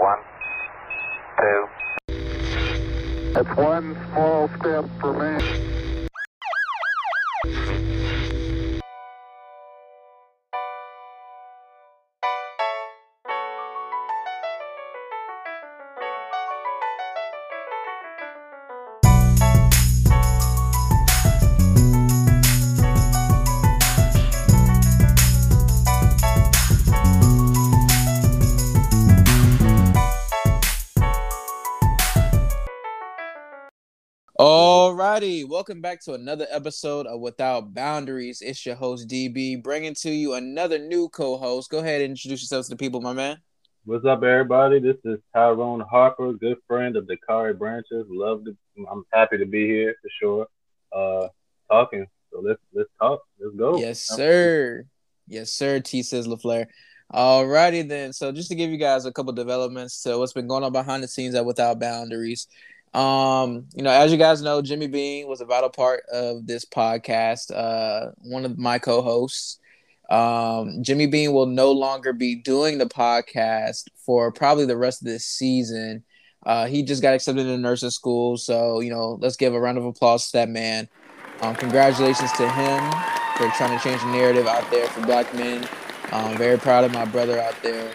One, two. That's one small step for man. Alrighty, welcome back to another episode of Without Boundaries. It's your host DB, bringing to you another new co-host. Go ahead and introduce yourself to the people, my man. What's up, everybody? This is Tyrone Harper, good friend of the Dakari Branches. Love to, I'm happy to be here for sure. Uh, talking. So let's let's talk. Let's go. Yes, sir. Yes, sir. T says LaFleur. Alrighty then. So just to give you guys a couple developments to what's been going on behind the scenes at Without Boundaries. Um, you know, as you guys know, Jimmy Bean was a vital part of this podcast. Uh, one of my co-hosts. Um, Jimmy Bean will no longer be doing the podcast for probably the rest of this season. Uh, he just got accepted into nursing school, so you know, let's give a round of applause to that man. Um, congratulations to him for trying to change the narrative out there for black men. I'm very proud of my brother out there.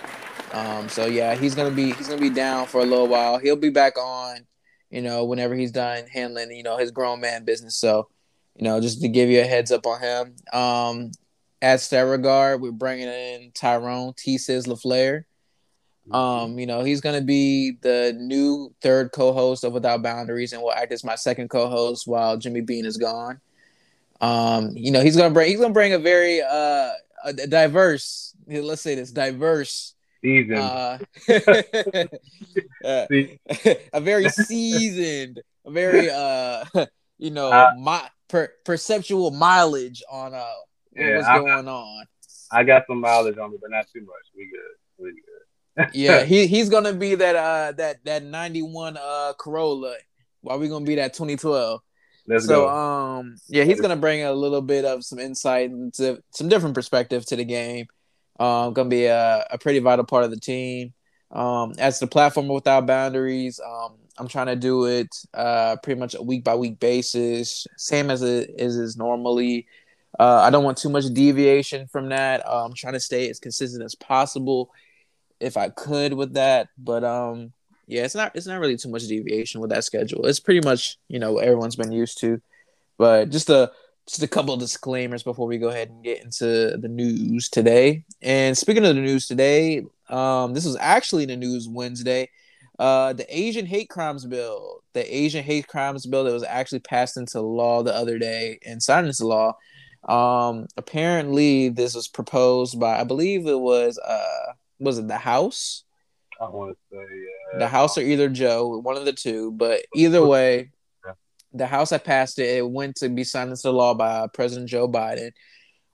Um, so yeah, he's gonna be he's gonna be down for a little while. He'll be back on, you know, whenever he's done handling, you know, his grown man business. So, you know, just to give you a heads up on him. Um, at regard, we're bringing in Tyrone T. Says LaFleur. Um, you know, he's gonna be the new third co-host of Without Boundaries, and will act as my second co-host while Jimmy Bean is gone. Um, you know, he's gonna bring he's gonna bring a very uh a diverse, let's say this diverse Season. uh, uh, a very seasoned, a very uh, you know, Uh, my per, perceptual mileage on uh Yeah, what's I- going on. I got some mileage on me, but not too much. We good. We good. Yeah, he he's gonna be that uh that that ninety one uh Corolla, while we gonna be that twenty twelve. Let's so go. um yeah, he's gonna bring a little bit of some insight into some different perspective to the game. Um, gonna be a, a pretty vital part of the team. Um, as the platform without boundaries, um, I'm trying to do it uh pretty much a week by week basis, same as it is is normally. Uh, I don't want too much deviation from that. Uh, I'm trying to stay as consistent as possible, if I could with that. But um, yeah, it's not it's not really too much deviation with that schedule. It's pretty much you know what everyone's been used to. But just a just a couple of disclaimers before we go ahead and get into the news today. And speaking of the news today, um, this was actually the news Wednesday. Uh, the Asian hate crimes bill, the Asian hate crimes bill that was actually passed into law the other day and signed into law. Um, apparently, this was proposed by, I believe it was, uh, was it the House? I want to say uh, the House or either Joe, one of the two. But either way, the House had passed it. It went to be signed into law by President Joe Biden,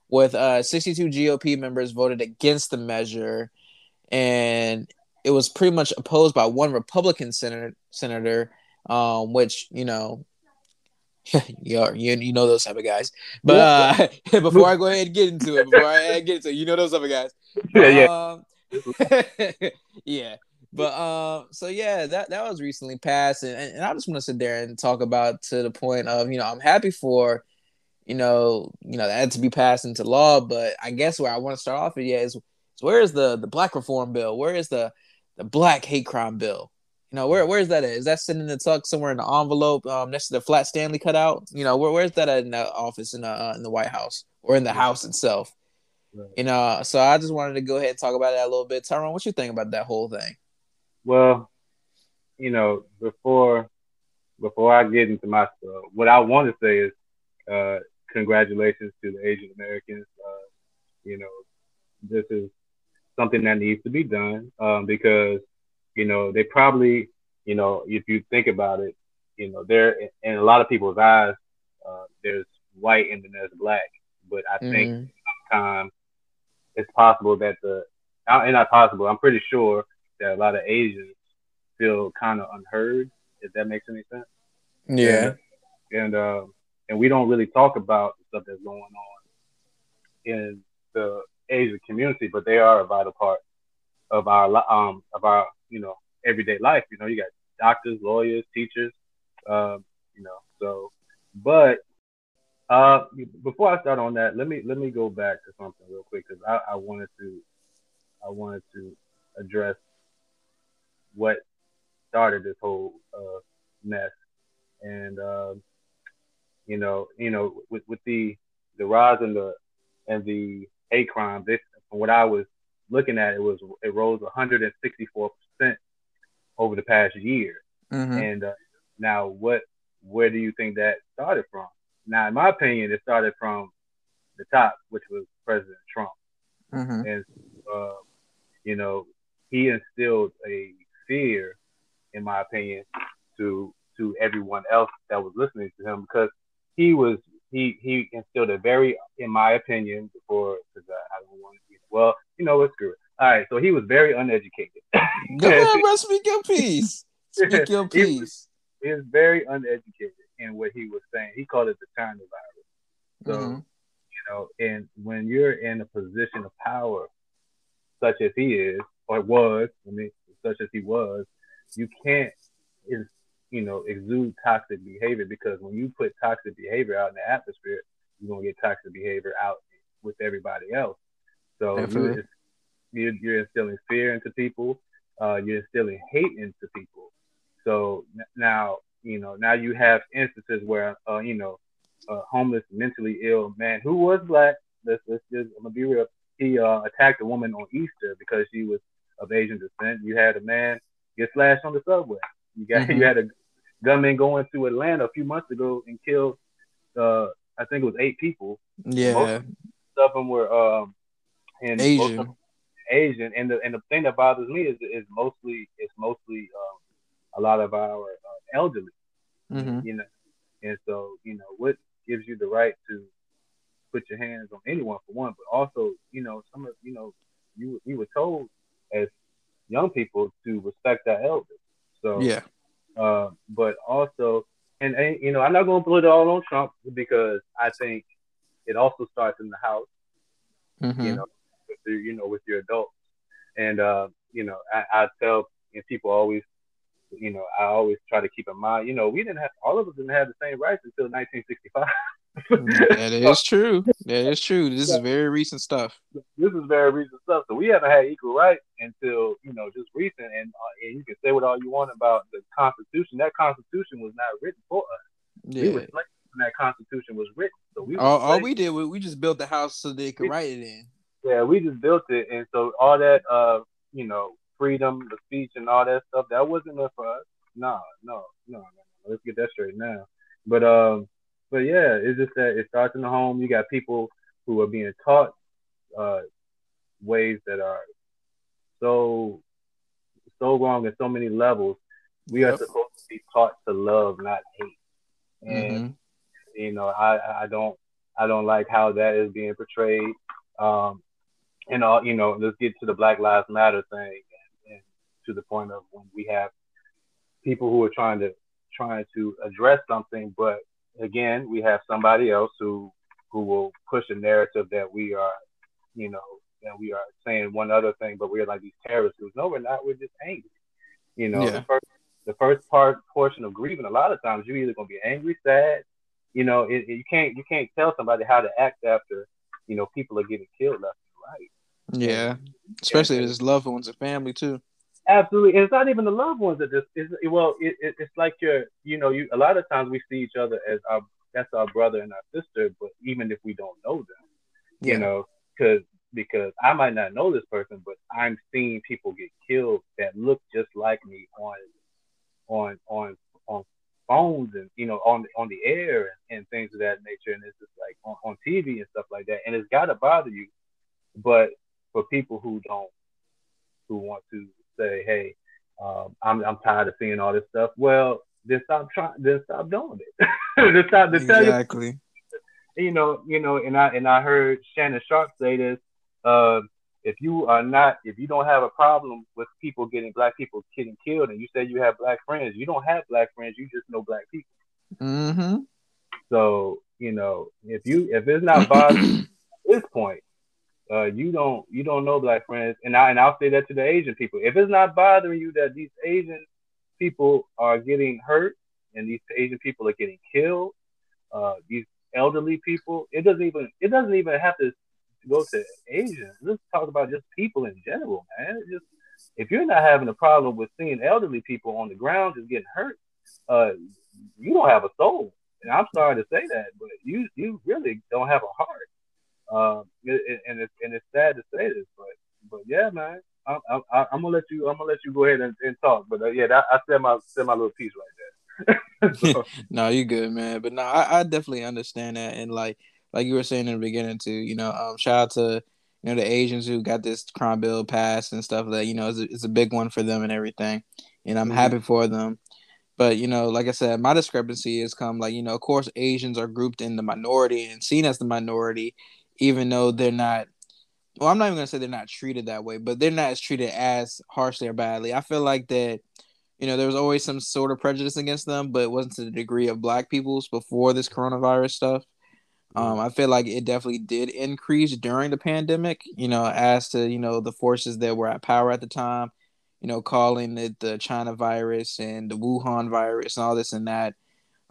with uh, 62 GOP members voted against the measure, and it was pretty much opposed by one Republican senator, senator, um, which you know. you, are, you you know those type of guys, but uh, before I go ahead and get into it, before I get into it, you know those type of guys. yeah, yeah. Um, yeah. But um, so yeah, that that was recently passed, and, and I just want to sit there and talk about to the point of you know I'm happy for, you know, you know that to be passed into law, but I guess where I want to start off with yeah is, is where is the the black reform bill? Where is the the black hate crime bill? You know where where's that at? Is that sitting in the tuck somewhere in the envelope um, next to the flat Stanley cutout? You know where where's that at in the office in the uh, in the White House or in the house itself? Right. You know, so I just wanted to go ahead and talk about that a little bit. Tyrone, what you think about that whole thing? Well, you know, before before I get into my stuff, what I want to say is uh, congratulations to the Asian Americans. Uh, you know, this is something that needs to be done um, because you know they probably, you know, if you think about it, you know, there in a lot of people's eyes, uh, there's white and then there's black, but I think Mhm. sometimes it's possible that the and not possible. I'm pretty sure that a lot of Asians feel kind of unheard. If that makes any sense. Yeah. And uh, and we don't really talk about the stuff that's going on in the Asian community, but they are a vital part of our um of our you know everyday life. You know, you got doctors, lawyers, teachers, um, you know. So, but uh, before I start on that, let me let me go back to something real quick because I, I wanted to I wanted to address what started this whole uh, mess, and uh, you know, you know, with with the the rise and the and the hate crime, this from what I was looking at, it was it rose 164 percent over the past year. Mm-hmm. And uh, now, what where do you think that started from? Now, in my opinion, it started from the top, which was President Trump, Mm-hmm. and uh, you know, he instilled a fear, in my opinion, to to everyone else that was listening to him because he was he he instilled a very, in my opinion, before because I, I don't want to be well, you know what, screw it. All right, so he was very uneducated. Go ahead, bro. Speak your piece. Speak your He was- piece. he was very uneducated in what he was saying. He called it the China virus. So Mhm. you know, and when you're in a position of power, such as he is or was, I mean, such as he was, you can't is you know exude toxic behavior because when you put toxic behavior out in the atmosphere, you're gonna get toxic behavior out with everybody else. So Definitely. you're, instilling fear into people. Uh, you're instilling hate into people. So n- now, you know, now you have instances where, uh, you know, a homeless, mentally ill man who was black. Let's, let's just, I'm gonna be real. He uh, attacked a woman on Easter because she was of Asian descent. You had a man get slashed on the subway. You got, Mhm. you had a gunman go into Atlanta a few months ago and killed, uh, I think it was eight people. Yeah. Most of them were um, and Asian. them Asian, and the and the thing that bothers me is is mostly it's mostly um, a lot of our uh, elderly, Mhm. you know, and so you know what gives you the right to put your hands on anyone for one, but also you know some of you know you you were told as young people to respect our elders, so Yeah. uh, but also and, and you know I'm not gonna put it all on Trump because I think it also starts in the house Mhm. you know, with your, you know, with your adults. And uh, you know, I, I tell and people always, you know, I always try to keep in mind, you know, we didn't have all of us didn't have the same rights until 1965. That is true. That is true. This is very recent stuff. this is very recent stuff. So we haven't had equal rights until you know just recent. And, uh, and you can say what all you want about the Constitution. That Constitution was not written for us. We were Yeah. slaves when that Constitution was written. So we All, all we did was we just built the house so they could write it in. Yeah, we just built it, and so all that, uh, you know, freedom, the speech, and all that stuff, that wasn't there for us. No, no, no, no. no. Let's get that straight now. But um, but yeah, it's just that it starts in the home. You got people who are being taught uh ways that are so so wrong at so many levels. We are Yep. supposed to be taught to love, not hate. And Mhm. you know, I I don't I don't like how that is being portrayed. Um, and all you know, let's get to the Black Lives Matter thing, to the point of when we have people who are trying to trying to address something, but again, we have somebody else who who will push a narrative that we are, you know, that we are saying one other thing, but we're like these terrorists. No, we're not. We're just angry. You know, Yeah. the first the first part portion of grieving, a lot of times you're either gonna be angry, sad. You know, it, it- you can't you can't tell somebody how to act after you know people are getting killed left and right. Yeah. Especially if it's loved ones and family too. Absolutely, and it's not even the loved ones that just is well. It, it, it's like you're, you know, you. A lot of times we see each other as our that's our brother and our sister, but even if we don't know them, you know, because because I might not know this person, but I'm seeing people get killed that look just like me on on on on phones and you know on on the air and, and things of that nature, and it's just like on, on TV and stuff like that, and it's got to bother you. But for people who don't who want to say, hey, um, I'm I'm tired of seeing all this stuff. Well, then stop trying. Then stop doing it. then stop. Then tell you, Exactly. you know, you know. And I and I heard Shannon Sharpe say this. Uh, if you are not, if you don't have a problem with people getting black people getting killed, and you say you have black friends, you don't have black friends. You just know black people. Mm-hmm. So you know, if you if it's not bothering at this point, uh, you don't you don't know black friends, and I and I'll say that to the Asian people. If it's not bothering you that these Asian people are getting hurt and these Asian people are getting killed, uh, these elderly people, it doesn't even it doesn't even have to go to Asian. Let's talk about just people in general, man. It just if you're not having a problem with seeing elderly people on the ground just getting hurt, uh, you don't have a soul. And I'm sorry to say that, but you you really don't have a heart. Um, it, and it's and it's sad to say this, but but yeah, man, I, I, I'm gonna let you I'm gonna let you go ahead and, and talk. But uh, yeah, that, I said my said my little piece right there. so. no, you good, man. But no, I, I definitely understand that, and like like you were saying in the beginning too. You know, um, shout out to you know the Asians who got this crime bill passed and stuff that you know is a, it's a big one for them and everything, and I'm mm-hmm. happy for them. But you know, like I said, my discrepancy has come like you know, of course, Asians are grouped in the minority and seen as the minority, even though they're not. Well, I'm not even gonna say they're not treated that way, but they're not as treated as harshly or badly. I feel like that. You know, there was always some sort of prejudice against them, but it wasn't to the degree of Black people's before this coronavirus stuff. Um, I feel like it definitely did increase during the pandemic, you know, as to, you know, the forces that were at power at the time, you know, calling it the China virus and the Wuhan virus and all this and that.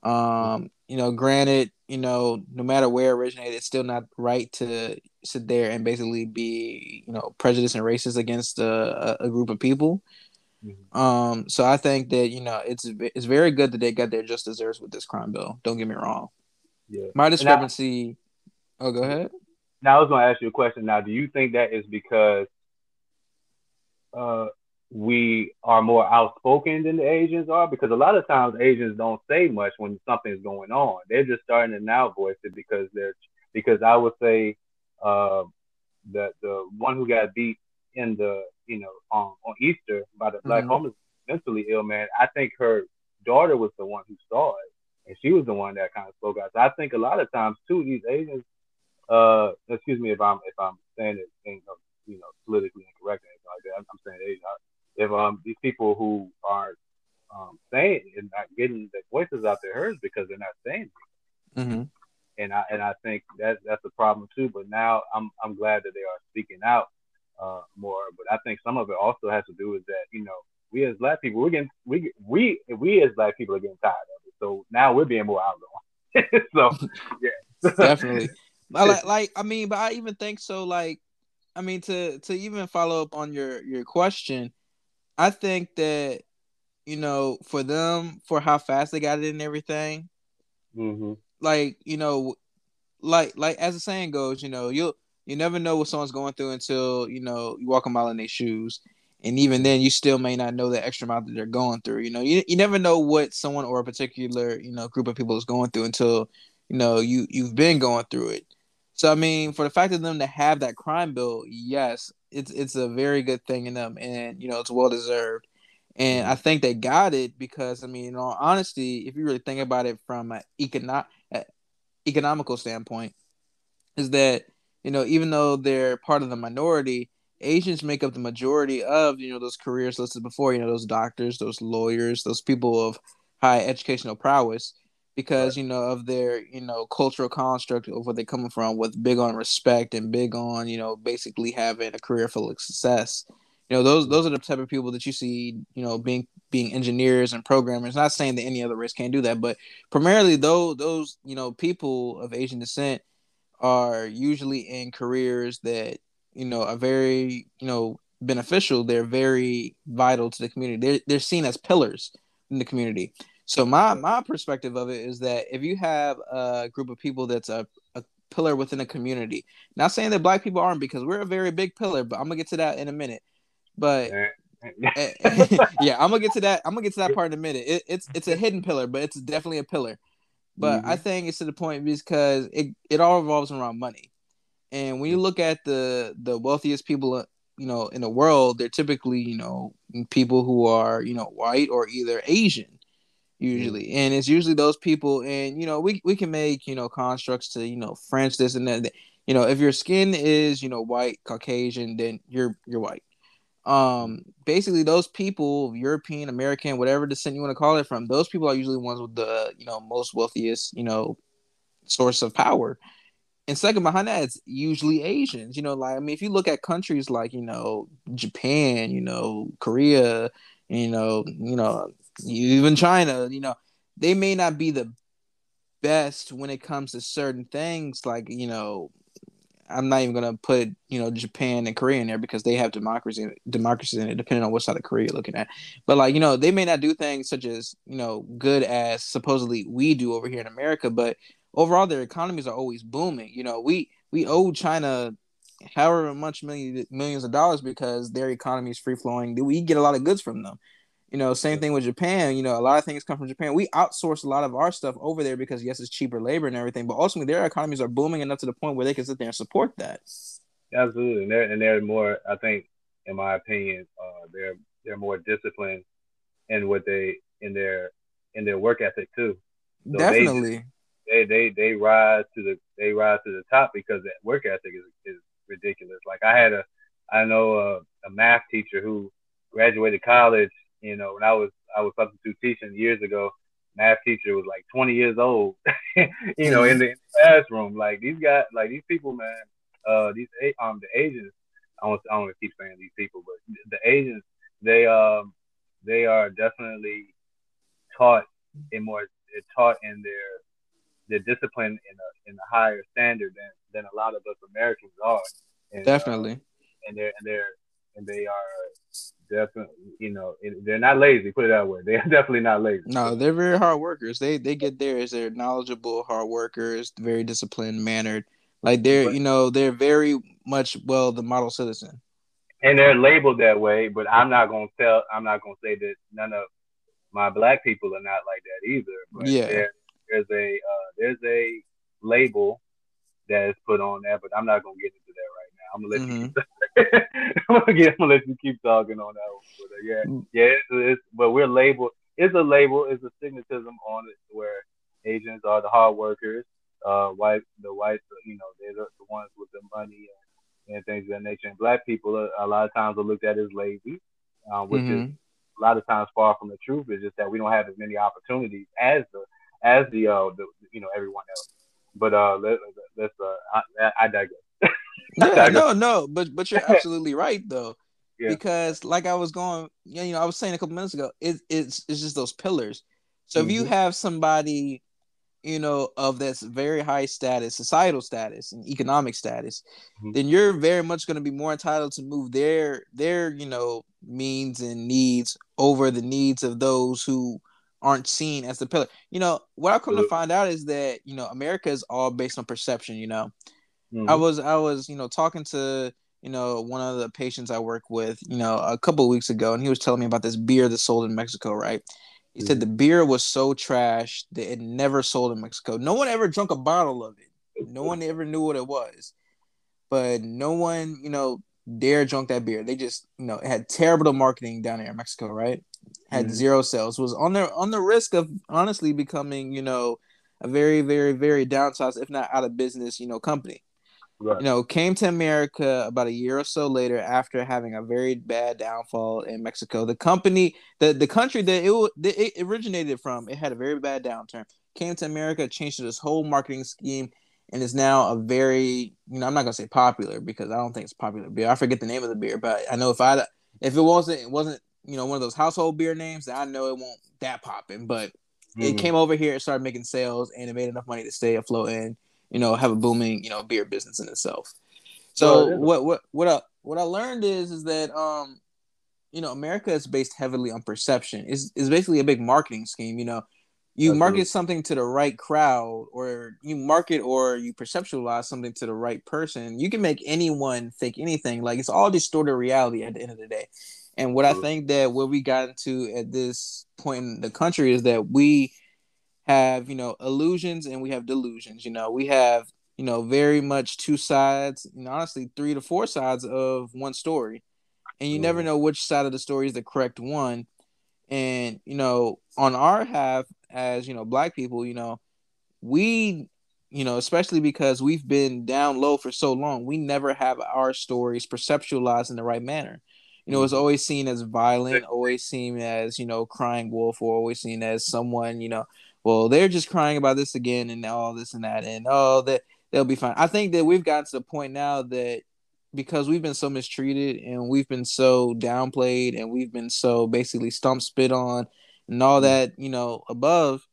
Um, you know, granted, you know, no matter where it originated, it's still not right to sit there and basically be, you know, prejudiced and racist against a, a group of people. Mm-hmm. Um, so I think that you know it's it's very good that they got their just desserts with this crime bill. Don't get me wrong. Yeah. My discrepancy. I, oh, go ahead. Now I was going to ask you a question. Now, do you think that is because uh, we are more outspoken than the Asians are? Because a lot of times Asians don't say much when something's going on. They're just starting to now voice it because they're because I would say uh, that the one who got beat in the you know on, on Easter by the black mm-hmm. homeless mentally ill man. I think her daughter was the one who saw it and she was the one that kind of spoke out. So I think a lot of times too, these Asians, uh, excuse me if I'm if I'm saying it, you know, you know politically incorrect or anything like that. I'm, I'm saying Asian. If um these people who are um saying and not getting their voices out there heard because they're not saying it. Mm-hmm. And I and I think that that's a problem too. But now I'm I'm glad that they are speaking out uh more. But I think some of it also has to do with that you know we as black people we're getting we we we as black people are getting tired of it. so now we're being more outgoing. so yeah, definitely. I like, like I mean, but I even think so. Like, I mean, to to even follow up on your your question, I think that you know for them for how fast they got it and everything, mm-hmm. like you know, like like as the saying goes, you know, you'll you never know what someone's going through until you know you walk a mile in their shoes. And even then you still may not know the extra mile that they're going through you know. You, you never know what someone or a particular you know group of people is going through until you know you you've been going through it. So i mean for the fact of them to have that crime bill yes it's it's a very good thing in them and you know it's well deserved and mm-hmm. i think they got it because i mean in all honesty if you really think about it from an econo- economical standpoint is that you know even though they're part of the minority Asians make up the majority of you know those careers listed before. You know those doctors, those lawyers, those people of high educational prowess, because you know of their you know cultural construct of where they're coming from, with big on respect and big on you know basically having a career full of success. You know those those are the type of people that you see you know being being engineers and programmers. Not saying that any other race can't do that, but primarily those those you know people of Asian descent are usually in careers that you know, are very, you know, beneficial. They're very vital to the community. They're they're seen as pillars in the community. So my my perspective of it is that if you have a group of people that's a, a pillar within a community, not saying that black people aren't because we're a very big pillar, but I'm gonna get to that in a minute. But yeah, I'm gonna get to that. I'm gonna get to that part in a minute. It, it's it's a hidden pillar, but it's definitely a pillar. But mm-hmm. I think it's to the point because it, it all revolves around money. And when you look at the the wealthiest people, uh, you know, in the world, they're typically, you know, people who are, you know, white or either Asian, usually. Mm-hmm. And it's usually those people. And you know, we we can make you know constructs to you know French this and that. You know, if your skin is you know white Caucasian, then you're you're white. Um, basically, those people, European, American, whatever descent you want to call it from, those people are usually ones with the you know most wealthiest you know source of power and second behind that, it's usually Asians. You know, like I mean, if you look at countries like you know Japan, you know Korea, you know, you know, even China, you know, they may not be the best when it comes to certain things. Like you know, I'm not even gonna put you know Japan and Korea in there because they have democracy democracy in it, depending on what side of Korea you're looking at. But like you know, they may not do things such as you know good as supposedly we do over here in America, but overall their economies are always booming. You know, we we owe China however much million, millions of dollars because their economy is free flowing. We get a lot of goods from them. You know, same thing with Japan. You know, a lot of things come from Japan. We outsource a lot of our stuff over there because yes, it's cheaper labor and everything, but ultimately their economies are booming enough to the point where they can sit there and support that. Absolutely, and they're and they're more. I think, in my opinion, uh, they're they're more disciplined in what they in their in their work ethic too. So Definitely. They, they they they rise to the they rise to the top because that work ethic is is ridiculous. Like I had a I know a, a math teacher who graduated college you know, when I was I was substitute teaching years ago, math teacher was like 20 years old. you know, in the, in the classroom, like these guys, like these people, man, uh, these um the Asians. I don't I don't want to keep saying these people, but the Asians, they um they are definitely taught in more taught in their their discipline in a in a higher standard than than a lot of us Americans are. And, definitely. Uh, and they're and they're and they are definitely, you know, they're not lazy. Put it that way. They're definitely not lazy. No, they're very hard workers. They they get there as they're knowledgeable, hard workers, very disciplined, mannered. Like they're, but, you know, they're very much well the model citizen. And they're labeled that way, but I'm not gonna tell. I'm not gonna say that none of my black people are not like that either. But yeah, there, there's a uh, there's a label that is put on that, but I'm not gonna get into that right now. I'm gonna let mm-hmm. you. I'm, gonna get, I'm gonna let you keep talking on that one. But uh, yeah, mm. yeah, it's, it's, but we're labeled. It's a label. It's a stigmatism on it where Asians are the hard workers. Uh, white, the whites, you know, they're the, the ones with the money and, and things of that nature. And black people, are, a lot of times, are looked at as lazy, uh, which mm-hmm. is a lot of times far from the truth. It's just that we don't have as many opportunities as the as the uh the you know everyone else. But uh, let, let's uh, I, I digress yeah, no, no, but but you're absolutely right though. Yeah. Because like I was going, you know, I was saying a couple minutes ago, it, it's it's just those pillars. So mm-hmm. if you mm-hmm. have somebody, you know, of this very high status, societal status, and economic status, mm-hmm. then you're very much going to be more entitled to move their their you know means and needs over the needs of those who aren't seen as the pillar. You know, what I come to find out is that you know America is all based on perception. You know, Mm-hmm. I was I was you know talking to you know one of the patients I work with you know a couple of weeks ago, and he was telling me about this beer that's sold in Mexico, right? He mm-hmm. said the beer was so trash that it never sold in Mexico. No one ever drunk a bottle of it. No one ever knew what it was, but no one you know dare drunk that beer. They just you know had terrible marketing down there in Mexico, right? Had mm-hmm. zero sales. Was on their on the risk of honestly becoming you know a very very very downsized, if not out of business, you know company. Right. You know, came to America about a year or so later after having a very bad downfall in Mexico. The company, the, the country that it, that it originated from, it had a very bad downturn. Came to America, changed this whole marketing scheme, and is now a very, you know, I'm not gonna say popular because I don't think it's popular beer. I forget the name of the beer, but I know if I if it wasn't it wasn't you know one of those household beer names, I know it won't that popping. But mm-hmm. it came over here, it started making sales, and it made enough money to stay afloat and you know, have a booming, you know, beer business in itself. So what what what I what I learned is is that um, you know, America is based heavily on perception. is is basically a big marketing scheme. You know, you Absolutely. market something to the right crowd, or you market or you perceptualize something to the right person. You can make anyone think anything. Like it's all distorted reality at the end of the day. And what I think that what we got into at this point in the country is that we have you know illusions and we have delusions you know. We have you know very much two sides and honestly three to four sides of one story. And you mm. never know which side of the story is the correct one. And you know on our half as you know black people you know we you know especially because we've been down low for so long we never have our stories perceptualized in the right manner. You know it's mm-hmm. always seen as violent always seen as you know crying wolf or always seen as someone you know well, they're just crying about this again and all this and that, and oh, that they'll be fine. I think that we've gotten to the point now that because we've been so mistreated and we've been so downplayed and we've been so basically stump spit on and all mm-hmm. that, you know, above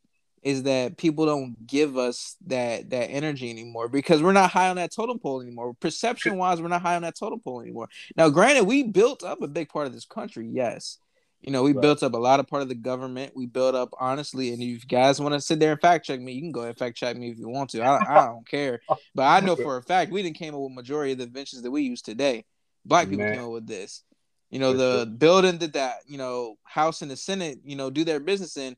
is that people don't give us that that energy anymore because we're not high on that totem pole anymore. Perception wise, we're not high on that totem pole anymore. Now, granted, we built up a big part of this country, yes. You know, we Right. built up a lot of part of the government. We built up honestly, and if you guys want to sit there and fact check me, you can go ahead and fact check me if you want to. I, I don't care. But I know for a fact we didn't came up with majority of the inventions that we use today. Black people Man. came up with this. You know, For the sure. building that that you know House and the Senate, you know, do their business in.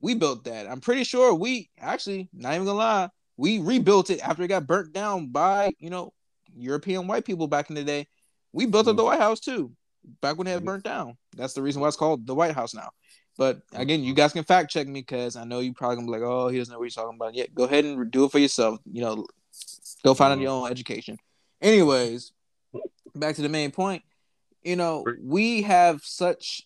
We built that. I'm pretty sure we actually, not even gonna lie, we rebuilt it after it got burnt down by you know European white people back in the day. We built up mm. the White House too, back when it had burnt down. That's the reason why it's called the White House now. But again, you guys can fact check me because I know you probably gonna be like, oh, he doesn't know what he's talking about. Yeah, go ahead and do it for yourself. You know, go find out your own education. Anyways, back to the main point. You know, we have such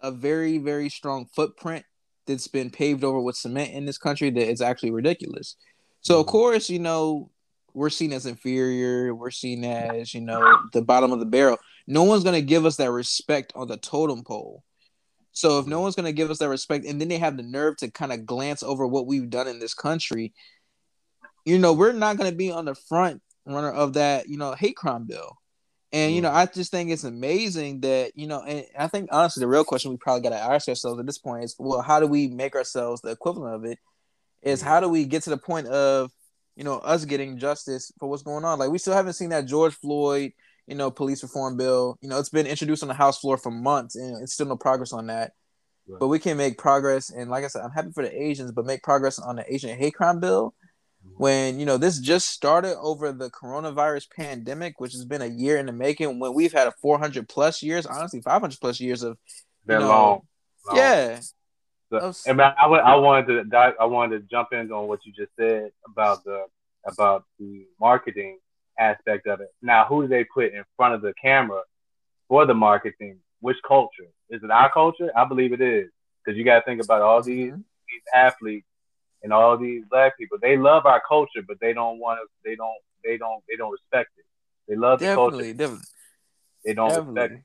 a very, very strong footprint that's been paved over with cement in this country that it's actually ridiculous. So of Mhm. course, you know, we're seen as inferior. We're seen as, you know, the bottom of the barrel. No one's gonna give us that respect on the totem pole. So if no one's gonna give us that respect, and then they have the nerve to kind of glance over what we've done in this country, you know, we're not gonna be on the front runner of that, you know, hate crime bill. And you know, I just think it's amazing that you know, and I think honestly, the real question we probably got to ask ourselves at this point is, well, how do we make ourselves the equivalent of it? Is how do we get to the point of you know us getting justice for what's going on? Like we still haven't seen that George Floyd, you know, police reform bill. You know, it's been introduced on the House floor for months, and it's still no progress on that. Right. But we can make progress, and like I said, I'm happy for the Asians, but make progress on the Asian hate crime bill mm-hmm. when you know this just started over the coronavirus pandemic, which has been a year in the making. When we've had a 400 plus years, honestly, 500 plus years of They're know, long. long. yeah, So, of- and I, I, I wanted to dive, I wanted to jump in on what you just said about the about the marketing aspect of it. Now, who do they put in front of the camera for the marketing? Which culture? Is it our culture? I believe it is because you got to think about all these Mhm. these athletes and all these black people. They love our culture, but they don't want to. They don't. They don't. They don't respect it. They love the definitely, culture. definitely, They don't respect it.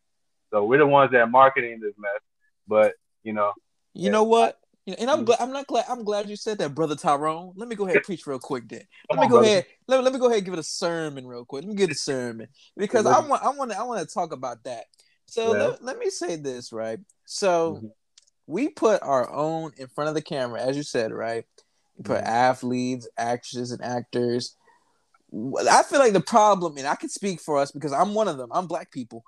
So we're the ones that are marketing this mess. But you know, You Yeah. know what? You know, and I'm Mhm. glad. I'm not glad. I'm glad you said that, brother Tyrone. Let me go ahead and preach real quick. Then let Come me on, go brother. ahead. Let, let me go ahead and give it a sermon real quick. Let me give it a sermon because I want. I want. to I want to talk about that. So Yeah. let, let me say this right. So Mhm. we put our own in front of the camera, as you said, right? We put Mhm. athletes, actresses, and actors. I feel like the problem, and I can speak for us because I'm one of them. I'm black people.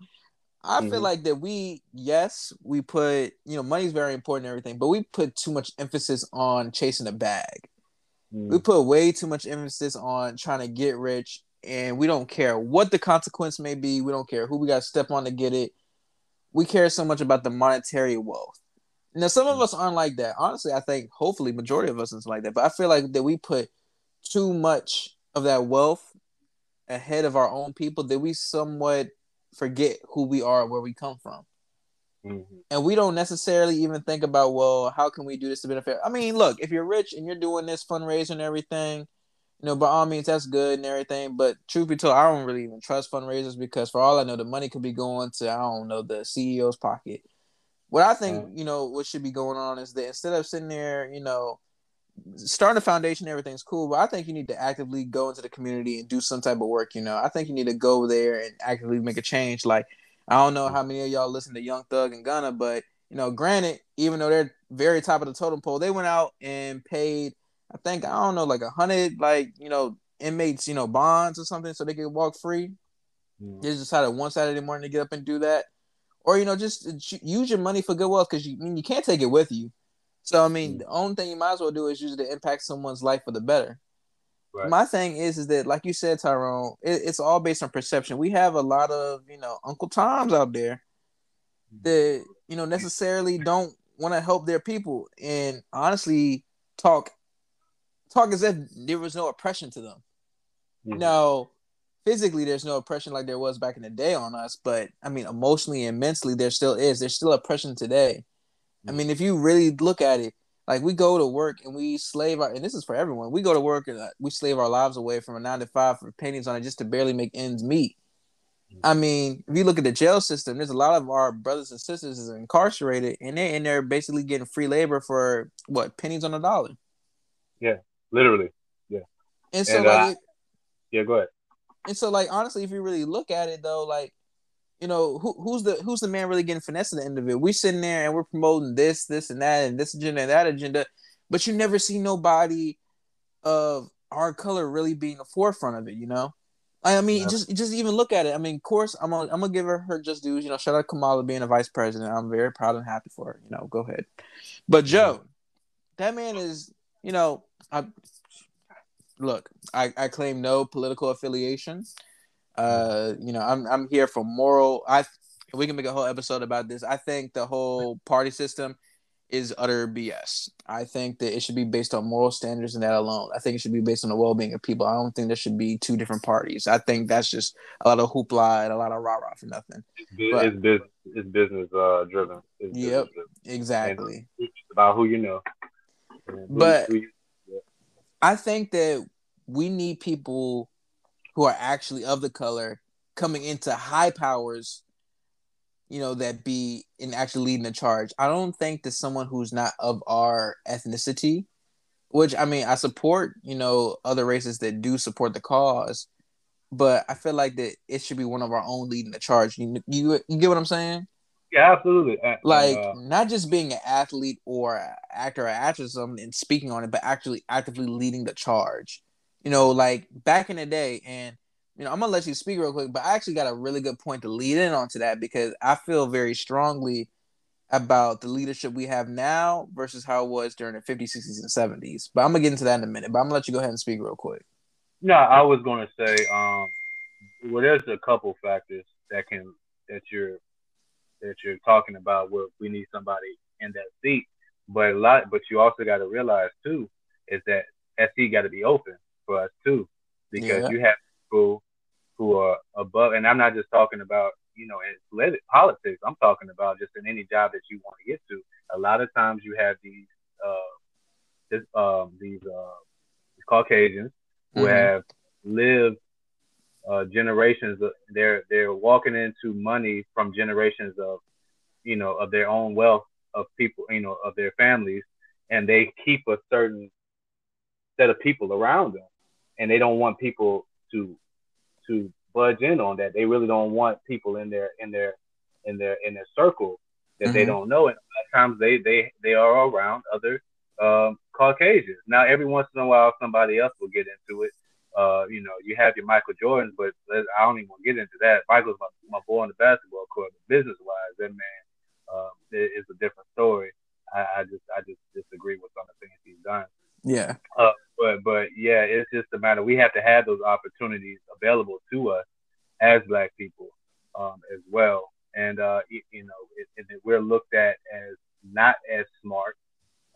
I feel Mhm. like that we, yes, we put, you know, money's very important and everything, but we put too much emphasis on chasing a bag. Mm. We put way too much emphasis on trying to get rich, and we don't care what the consequence may be. We don't care who we got to step on to get it. We care so much about the monetary wealth. Now, some of us aren't like that. Honestly, I think hopefully majority of us is like that. But I feel like that we put too much of that wealth ahead of our own people that we somewhat forget who we are, where we come from Mhm. and we don't necessarily even think about well how can we do this to benefit i mean look if you're rich and you're doing this fundraiser and everything you know by all means that's good and everything but truth be told i don't really even trust fundraisers because for all i know the money could be going to i don't know the ceo's pocket what i think Right. you know what should be going on is that instead of sitting there you know starting a foundation everything's cool but i think you need to actively go into the community and do some type of work you know i think you need to go there and actively make a change like I don't know how many of y'all listen to Young Thug and Gunna, but you know, granted, even though they're very top of the totem pole, they went out and paid, I think, I don't know, like a hundred, like you know, inmates, you know, bonds or something, so they could walk free. Mhm. They just decided one Saturday morning to get up and do that, or you know, just use your money for good wealth because you I mean you can't take it with you. So I mean, the only thing you might as well do is use it to impact someone's life for the better. Right. My thing is, is that like you said, Tyrone, it, it's all based on perception. We have a lot of you know Uncle Toms out there that you know necessarily don't want to help their people and honestly talk talk as if there was no oppression to them. Mhm. No, physically there's no oppression like there was back in the day on us, but I mean emotionally and mentally there still is. There's still oppression today. I mean, if you really look at it, Like we go to work and we slave our, and this is for everyone. We go to work and uh, we slave our lives away from a nine to five for pennies on it just to barely make ends meet. I mean, if you look at the jail system, there's a lot of our brothers and sisters is incarcerated, and they're in there basically getting free labor for what pennies on a dollar. Yeah, literally. Yeah. And so, And, like, uh, Yeah, go ahead. and so, like, honestly, if you really look at it, though, like, you know, who, who's the who's the man really getting finesse at the end of it? We're sitting there and we're promoting this, this, and that, and this agenda and that agenda, but you never see nobody of our color really being the forefront of it. You know, I mean, Yeah. just just even look at it. I mean, of course, I'm gonna I'm gonna give her her just dues. You know, shout out Kamala being a vice president. I'm very proud and happy for her. You know, go ahead. But Joe, that man is, you know, I look, I, I claim no political affiliation. Uh, you know, I'm I'm here for moral. I we can make a whole episode about this. I think the whole party system is utter BS. I think that it should be based on moral standards and that alone. I think it should be based on the well-being of people. I don't think there should be two different parties. I think that's just a lot of hoopla and a lot of rah rah for nothing. It's, But- it's business. It's business uh, driven. It's business Yep. driven. Exactly. It's about who you know. Who- But- who you- I think that we need people who are actually of the color coming into high powers, you know, that be in actually leading the charge. I don't think that someone who's not of our ethnicity, which I mean, I support, you know, other races that do support the cause, but I feel like that it should be one of our own leading the charge. You you, you get what I'm saying? yeah, absolutely. And, like uh, not just being an athlete or actor or actress and speaking on it, but actually actively leading the charge. You know, like back in the day, and you know, I'm gonna let you speak real quick, but I actually got a really good point to lead in onto that because I feel very strongly about the leadership we have now versus how it was during the 50s, 60s, and 70s. But I'm gonna get into that in a minute. But I'm gonna let you go ahead and speak real quick. No, I was to say, um, well, there's a couple factors that can that you're that you're talking about where we need somebody in that seat, but a lot, but you also got to realize too is that that got to be open for us too, because Yeah. you have people who are above, and I'm not just talking about you know in politics. I'm talking about just in any job that you want to get to. A lot of times you have these uh, this, um, these uh, Caucasians who Mhm. have lived uh, generations. Of, they're they're walking into money from generations of you know of their own wealth of people you know of their families, and they keep a certain set of people around them, and they don't want people to to budge in on that. They really don't want people in their in their in their in their circle that they Mhm. don't know. And a lot of times they they they are around other um, Caucasians. Now every once in a while somebody else will get into it. Uh, you know, you have your Michael Jordans, but I don't even want to get into that. Michael's my, my boy on the basketball court, but business wise, that man um, it's a different story. I, I just I just disagree with some of the things he's done. Yeah. But but yeah, it's just a matter. We have to have those opportunities available to us as Black people um, as well. And uh, you, you know, it, it, we're looked at as not as smart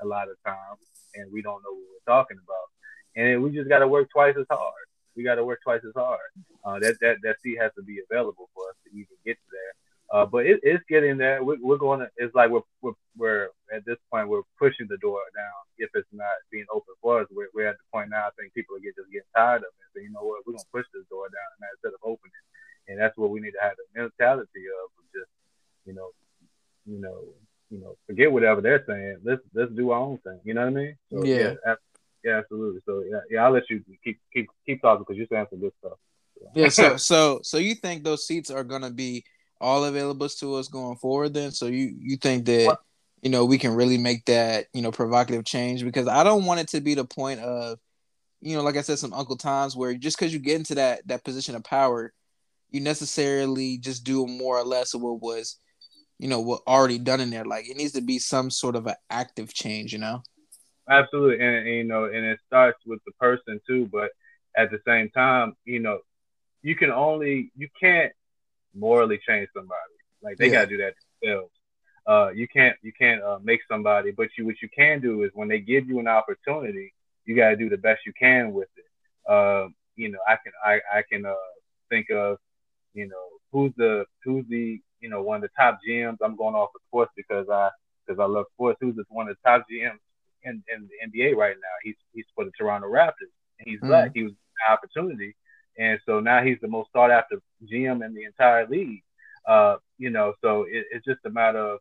a lot of times, and we don't know what we're talking about. And we just got to work twice as hard. We got to work twice as hard. Uh, that that that seat has to be available for us to even get there. Uh, but it, it's getting there. We're, we're going to. It's like we're, we're we're at this point we're pushing the door down. If it's not being open for us, we're, we're at the point now. I think people are get, just getting tired of it. So you know what? We're gonna push this door down now instead of opening. And that's what we need to have the mentality of, just you know, you know, you know, forget whatever they're saying. Let's let's do our own thing. You know what I mean? So, Yeah. ab- yeah, absolutely. So yeah, yeah, I'll let you keep keep keep talking because you're saying some good stuff. Yeah. So so so you think those seats are gonna be all available to us going forward then? So you you think that you know we can really make that you know provocative change because I don't want it to be the point of you know like I said some Uncle Times where just because you get into that that position of power, you necessarily just do more or less of what was you know what already done in there. Like it needs to be some sort of an active change. You know. Absolutely, and, and, you know, and it starts with the person too. But at the same time, you know, you can only you can't morally change somebody. Like they Yeah. gotta do that themselves. Uh, you can't you can't uh, make somebody, but you what you can do is when they give you an opportunity, you gotta do the best you can with it. Uh, you know, I can I I can uh, think of you know who's the who's the you know one of the top GMs. I'm going off of sports because I because I love sports. Who's the, one of the top GMs in, in the NBA right now. He's he's for the Toronto Raptors. And he's Mhm. black. He was an opportunity, and so now he's the most sought after GM in the entire league. Uh, you know, so it, it's just a matter of,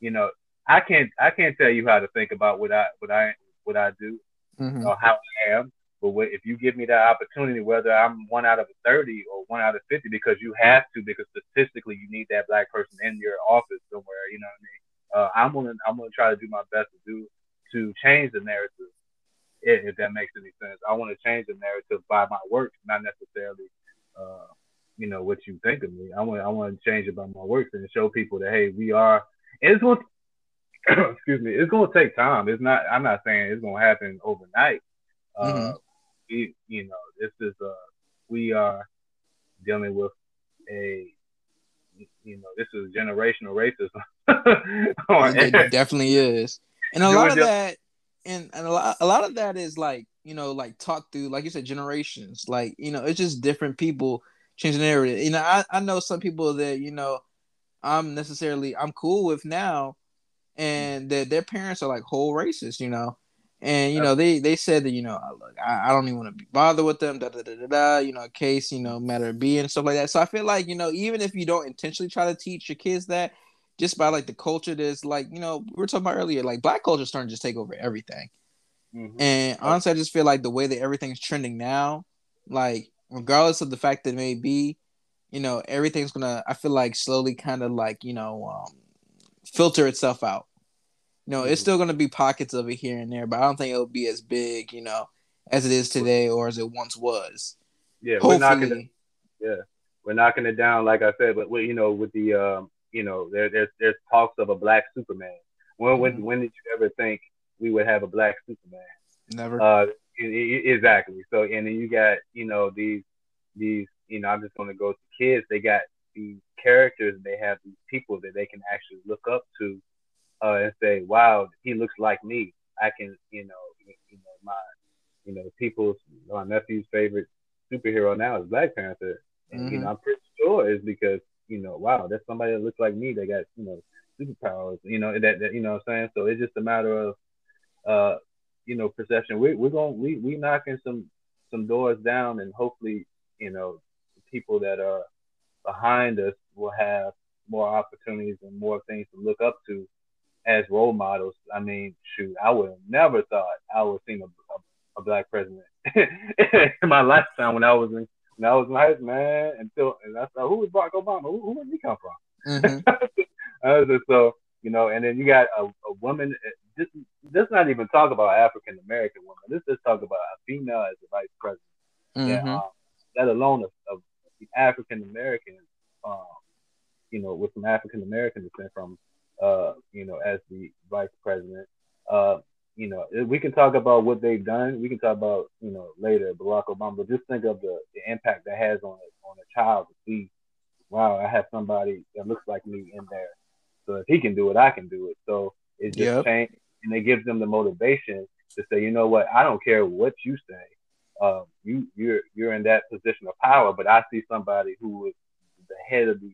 you know, I can't I can't tell you how to think about what I what I what I do Mhm. or how I am. But what, if you give me that opportunity, whether I'm one out of 30 or one out of 50, because you have to, because statistically you need that black person in your office somewhere. You know what I mean? Uh, I'm gonna I'm gonna try to do my best to do to change the narrative, if, if that makes any sense. I want to change the narrative by my work, not necessarily, uh, you know, what you think of me. I want I want to change it by my works and show people that hey, we are. It's going. to excuse me. It's going to take time. It's not. I'm not saying it's going to happen overnight. Uh, Mhm. we, you know, this is uh, we are dealing with a, you know, this is generational racism. It definitely is, and a lot of that, and, and a lot, a lot of that is like you know, like talk through, like you said, generations. Like you know, it's just different people changing the narrative. You know, I I know some people that you know, I'm necessarily I'm cool with now, and that their parents are like whole racist. You know. And you know they they said that you know look I, I don't even want to be bothered with them da da da da da you know case you know matter of being stuff like that so I feel like you know even if you don't intentionally try to teach your kids that just by like the culture that's like you know we were talking about earlier like black culture is starting to just take over everything Mhm. and honestly i just feel like the way that everything's trending now like regardless of the fact that it may be you know everything's gonna i feel like slowly kind of like you know um, filter itself out you know it's Mhm. still gonna be pockets of it here and there but i don't think it'll be as big you know as it is today or as it once was Yeah, we're knocking it, yeah, we're knocking it down, like I said. But we, you know, with the, um, you know, there, there's there's talks of a black Superman. When when Mhm. when did you ever think we would have a black Superman? never Uh, e- e- exactly. So, and then you got, you know, these, these, you know, I'm just going to go to kids. They got these characters. They have these people that they can actually look up to, uh, and say, "Wow, he looks like me." I can, you know, you know, my, you know, people's, my nephew's favorite superhero now is Black Panther, and you Mhm. know, I'm pretty sure it's because, you know, wow, that's somebody that looks like me. They got, you know, superpowers. You know, that, that you know, what I'm saying. So it's just a matter of uh, you know, perception. We we're going we we knocking some some doors down, and hopefully, you know, people that are behind us will have more opportunities and more things to look up to as role models. I mean, shoot, I would have never thought I would have seen a, a, a black president in my lifetime when I was in I was school, man. Until and I thought, who was Barack Obama? Who, who did he come from? Mhm. Uh, so- so you know, and then you got a, a woman. uh, This let's not even talk about African American woman. Let's just talk about a female as the vice president. Yeah, Mhm. um, let alone of, of the African American, um, you know, with some African American descent from, uh, you know, as the vice president. Uh, you know, we can talk about what they've done. We can talk about, you know, later Barack Obama, but just think of the, the impact that has on a, on a child to see, wow, I have somebody that looks like me in there. So if he can do it, I can do it. So it just Yep. change, and it gives them the motivation to say, you know what, I don't care what you say. Um, you you're you're in that position of power, but I see somebody who is the head of the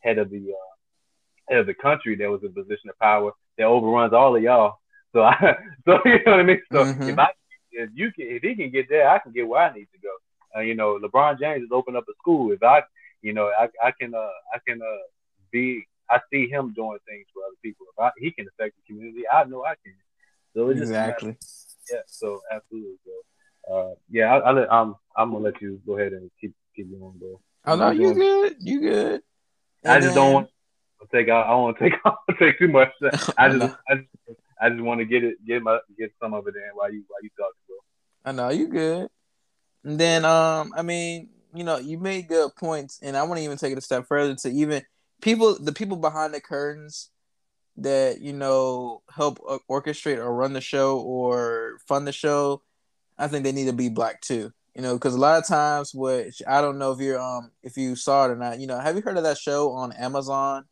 head of the uh, head of the country that was in position of power that overruns all of y'all. So I so you know what I mean. So Mhm. if I if you can if he can get there, I can get where I need to go. Uh, you know, LeBron James has opened up a school. If I you know I I can uh I can uh be I see him doing things for other people. If I, he can affect the community, I know I can. So it's just exactly yeah. So absolutely. So uh yeah, I, I let um I'm gonna let you go ahead and keep keep going, bro. oh no I'm you good you good I And just then- don't want to take out. I don't want to take take too much. I I just. I just, I just want to get it get my get some of it in while you while you talk, bro. I know you good. And then um I mean, you know, you made good points and I want to even take it a step further to even people the people behind the curtains that, you know, help orchestrate or run the show or fund the show, I think they need to be black too. You know, because a lot of times, which I don't know if you're um if you saw it or not. You know, have you heard of that show on Amazon?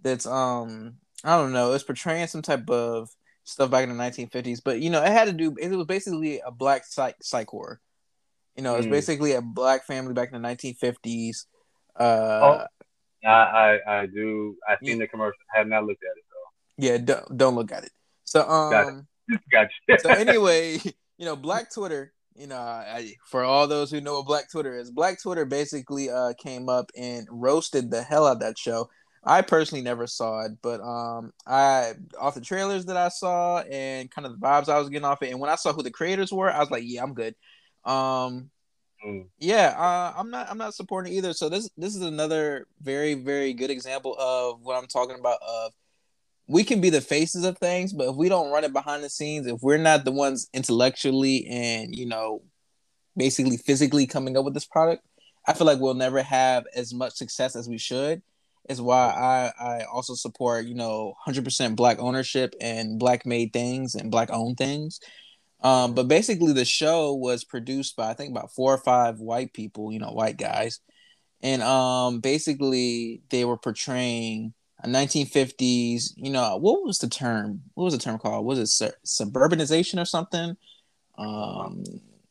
That's um I don't know. It's portraying some type of stuff back in the 1950s, but you know, it had to do. It was basically a black psych psych horror. You know, it's Mm. basically a black family back in the 1950s. Uh, Oh. I I, I do. I've seen the commercial. I have not looked at it though. yeah, don't don't look at it. So um, Got Gotcha. so anyway, you know, Black Twitter. You know, I, for all those who know what Black Twitter is, Black Twitter basically uh, came up and roasted the hell out of that show. I personally never saw it, but um, I off the trailers that I saw and kind of the vibes I was getting off it, and when I saw who the creators were, I was like, yeah, I'm good. Um, Mm. yeah, uh, I'm not. I'm not supporting either. So this this is another very very good example of what I'm talking about. Of we can be the faces of things, but if we don't run it behind the scenes, if we're not the ones intellectually and you know, basically physically coming up with this product, I feel like we'll never have as much success as we should. Is why I I also support you know 100% black ownership and black made things and black owned things. Um, but basically, the show was produced by I think about four or five white people, you know, white guys, and um, basically they were portraying a 1950s. You know, what was the term? What was the term called? Was it sur- suburbanization or something? Um,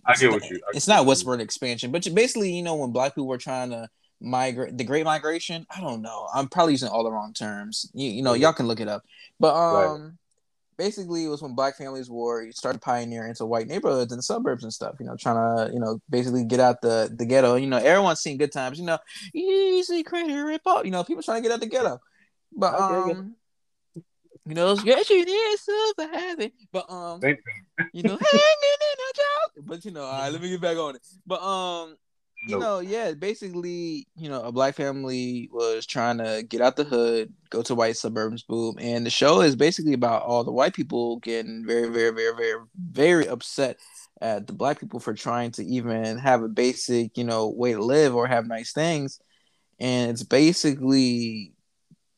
I get what you. It's not westward expansion, but basically, you know, when black people were trying to migrate, the Great Migration. I don't know. I'm probably using all the wrong terms. You, you know, y'all can look it up. But Right. um, basically, it was when black families were started pioneering into white neighborhoods and suburbs and stuff. You know, trying to you know basically get out the the ghetto. You know, everyone's seen good times. You know, easy credit rip off. You know, people trying to get out the ghetto. But Okay, yeah. um. You know, stretching is super heavy. But um, you know, hanging in a job. But you know, all right, let me get back on it. But um, you know, yeah, basically, you know, a black family was trying to get out the hood, go to white suburbs, boom, and the show is basically about all the white people getting very, very, very, very, very upset at the black people for trying to even have a basic, you know, way to live or have nice things, and it's basically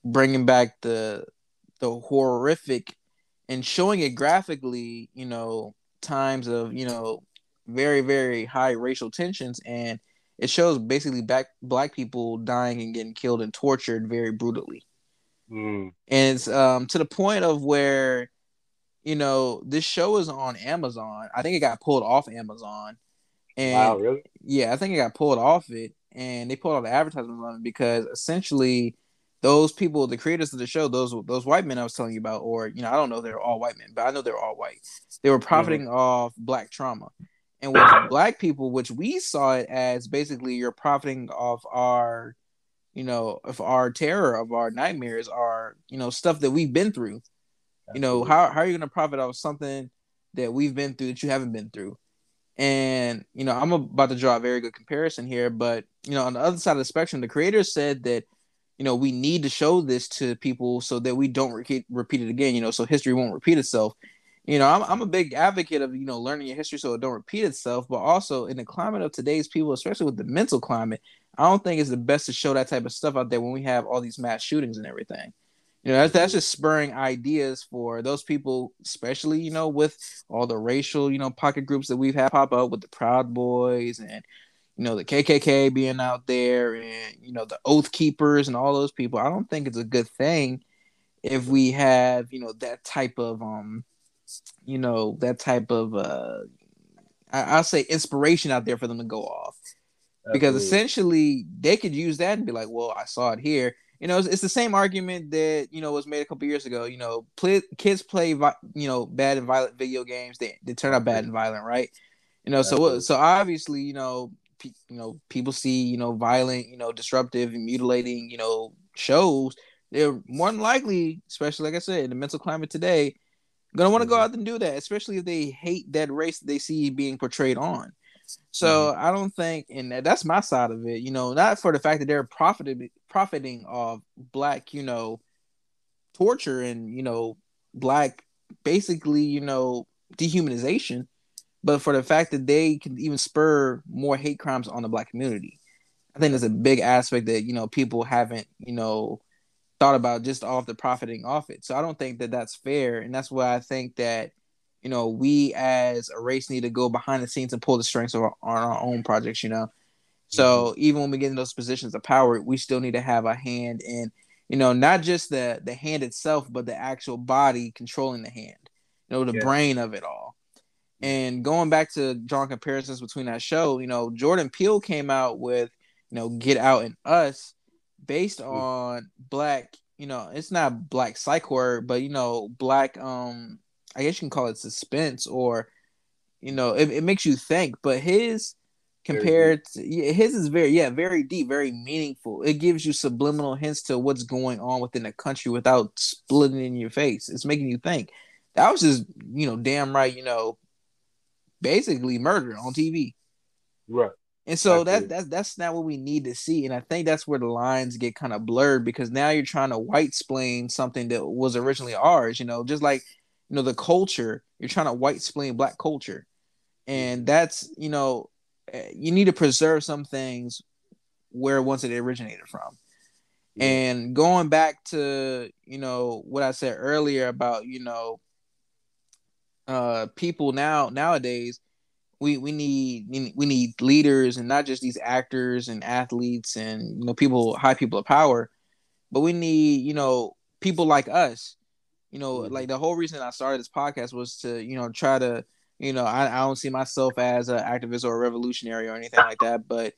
bringing back the the horrific and showing it graphically, you know, times of you know very very high racial tensions. And it shows basically back black people dying and getting killed and tortured very brutally Mm. and it's um to the point of where you know this show is on amazon i think it got pulled off amazon and Wow, really? yeah, I think it got pulled off it, and they pulled all the advertisements on it because essentially those people, the creators of the show, those those white men I was telling you about, or you know, I don't know, they're all white men, but I know they're all white. They were profiting off black trauma, and with black people, which we saw it as basically you're profiting off our, you know, of our terror, of our nightmares, our you know stuff that we've been through. You know, how how are you going to profit off something that we've been through that you haven't been through? And you know, I'm about to draw a very good comparison here, but you know, on the other side of the spectrum, the creators said that you know we need to show this to people so that we don't repeat repeat it again. You know, so history won't repeat itself. You know, I'm I'm a big advocate of you know learning your history so it don't repeat itself, but also in the climate of today's people, especially with the mental climate, I don't think it's the best to show that type of stuff out there when we have all these mass shootings and everything. You know, that's, that's just spurring ideas for those people, especially, you know, with all the racial, you know, pocket groups that we've had pop up with the Proud Boys and, you know, the KKK being out there and, you know, the Oath Keepers and all those people. I don't think it's a good thing if we have, you know, that type of, um, you know, that type of, uh, I- I'll say inspiration out there for them to go off because Absolutely. essentially they could use that and be like, "Well, I saw it here." You know, it's, it's the same argument that you know was made a couple years ago. You know, play, kids play vi- you know bad and violent video games. They they turn out bad and violent, right? You know, so so obviously, you know, pe- you know, people see you know violent, you know, disruptive and mutilating, you know, shows. They're more than likely, especially like I said, in the mental climate today, gonna want to go out and do that, especially if they hate that race that they see being portrayed on. So mm-hmm. I don't think, and that's my side of it. You know, not for the fact that they're profiting profiting of black, you know, torture and you know, black basically, you know, dehumanization, but for the fact that they can even spur more hate crimes on the black community. I think there's a big aspect that you know people haven't, you know, thought about just off the profiting off it. So I don't think that that's fair, and that's why I think that you know we as a race need to go behind the scenes and pull the strengths of our, on our own projects. You know, so mm-hmm. even when we get in those positions of power, we still need to have a hand in you know not just the the hand itself, but the actual body controlling the hand. You know, the Yeah. brain of it all. And going back to drawing comparisons between that show, you know, Jordan Peele came out with, you know, Get Out and Us based on black, you know, it's not black psych horror, but you know, black um I guess you can call it suspense or you know, it, it makes you think. But his compared to yeah, his is very yeah, very deep, very meaningful. It gives you subliminal hints to what's going on within the country without splitting in your face. It's making you think. That was just, you know, damn right, you know, basically murder on TV. Right. And so That's that's that's not what we need to see. And I think that's where the lines get kind of blurred because now you're trying to white splain something that was originally ours, you know, just like you know, the culture, you're trying to white splain black culture. And that's, you know, eh, you need to preserve some things where once it originated from. And going back to, you know, what I said earlier about, you know, uh people now nowadays we we need we need leaders and not just these actors and athletes and you know people high people of power but we need you know people like us you know Mhm. like the whole reason i started this podcast was to you know try to you know i, I don't see myself as an activist or a revolutionary or anything like that but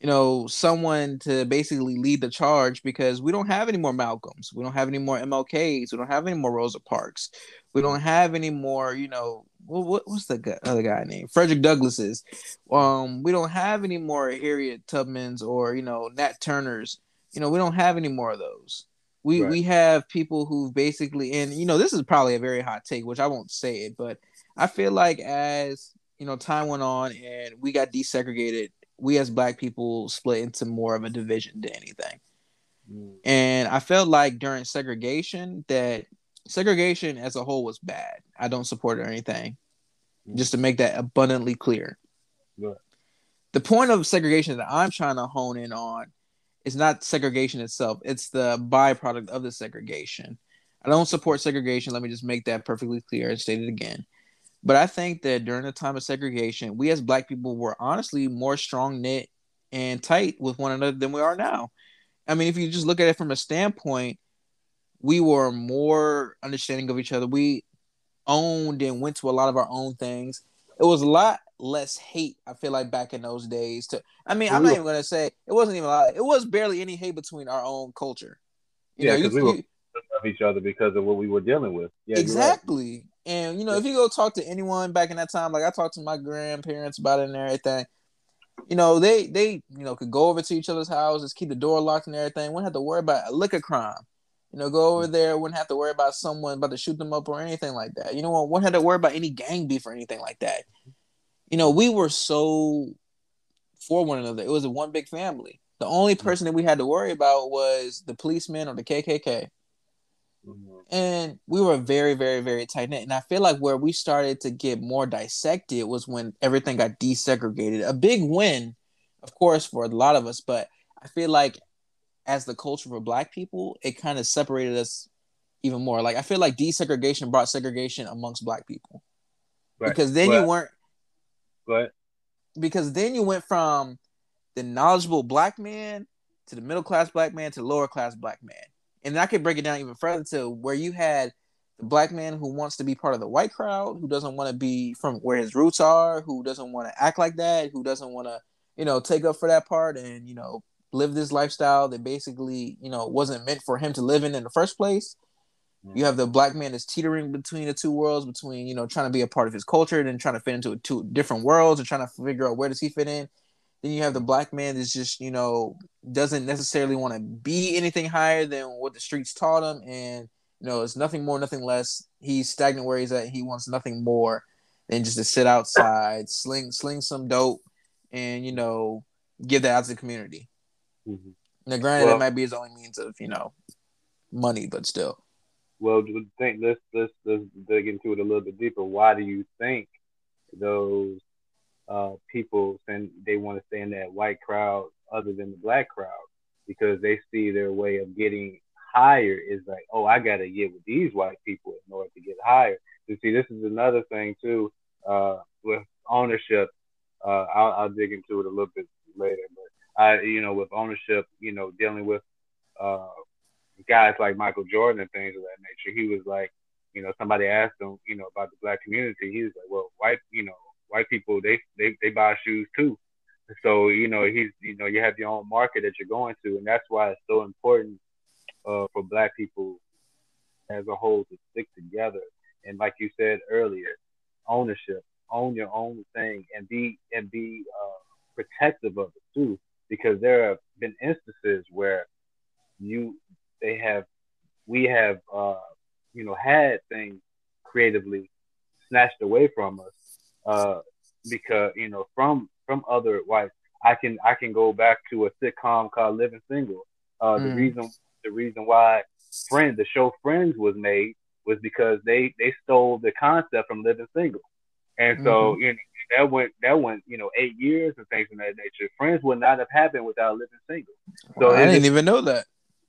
you know someone to basically lead the charge because we don't have any more malcolms. We don't have any more mlks we don't have any more rosa parks. We don't have any more you know what, what what's the guy, other guy name? Frederick douglasses. Um we don't have any more harriet tubmans or you know nat turners. You know we don't have any more of those. We Right. we have people who basically and you know this is probably a very hot take which i won't say it but i feel like as you know time went on and we got desegregated we as black people split into more of a division than anything Mm. and I felt like during segregation that segregation as a whole was bad. I don't support it or anything. Just to make that abundantly clear. The point of segregation that I'm trying to hone in on is not segregation itself, it's the byproduct of the segregation. I don't support segregation. Let me just make that perfectly clear and state it again. But I think that during the time of segregation, we as black people were honestly more strong knit and tight with one another than we are now. I mean, if you just look at it from a standpoint, we were more understanding of each other. We owned and went to a lot of our own things. It was a lot less hate, I feel like, back in those days. To I mean, I'm We not were- even gonna say it wasn't even a lot. It was barely any hate between our own culture. You Yeah, know, you, 'cause we were- you- Of each other because of what we were dealing with. Yeah, right. And you know, if you go talk to anyone back in that time, like I talked to my grandparents about it and everything, you know, they they you know could go over to each other's houses, keep the door locked and everything. Wouldn't have to worry about a liquor crime. You know, go over mm. there, wouldn't have to worry about someone about to shoot them up or anything like that. You know, wouldn't have to worry about any gang beef or anything like that. You know, we were so for one another. It was a one big family. The only person that we had to worry about was the policeman or the KKK Mhm. and we were very very very tight knit and i feel like where we started to get more dissected was when everything got desegregated a big win of course for a lot of us but i feel like as the culture for black people it kind of separated us even more like i feel like desegregation brought segregation amongst black people Right. because then you weren't But because then you went from the knowledgeable black man to the middle class black man to the lower class black man. And I could break it down even further to where you had the black man who wants to be part of the white crowd, who doesn't want to be from where his roots are, who doesn't want to act like that, who doesn't want to, you know, take up for that part and, you know, live this lifestyle that basically, you know, wasn't meant for him to live in in the first place. You have the black man that's teetering between the two worlds, between you know trying to be a part of his culture and then trying to fit into two different worlds and trying to figure out where does he fit in. Then you have the black man that's just you know doesn't necessarily want to be anything higher than what the streets taught him, and you know it's nothing more, nothing less. He's stagnant where he's at. He wants nothing more than just to sit outside, sling sling some dope, and you know give that out to the community. Mhm. Now, granted, Well- that might be his only means of you know money, but still. well, think let's let's let's dig into it a little bit deeper. Why do you think those uh, people saying they want to stay in that white crowd other than the black crowd because they see their way of getting higher is like, oh, I got to get with these white people in order to get higher. You see, this is another thing too uh, with ownership. Uh, I'll, I'll dig into it a little bit later, but I, you know, with ownership, you know, dealing with uh, guys like Michael Jordan and things of that nature, he was like, you know, somebody asked him, you know, about the black community. He was like, well, white, you know, white people, they they they buy shoes too. So you know, he's you know, you have your own market that you're going to, and that's why it's so important uh, for black people as a whole to stick together and like you said earlier, ownership, own your own thing, and be and be uh, protective of it too, because there have been instances where you they have we have uh, you know had things creatively snatched away from us uh, because you know from from other whites. I can I can go back to a sitcom called Living Single. Uh, the Mm. reason the reason why Friend the show Friends was made was because they they stole the concept from Living Single, and so you know that went that went you know eight years and things of that nature. Friends would not have happened without Living Single. So I didn't even know that.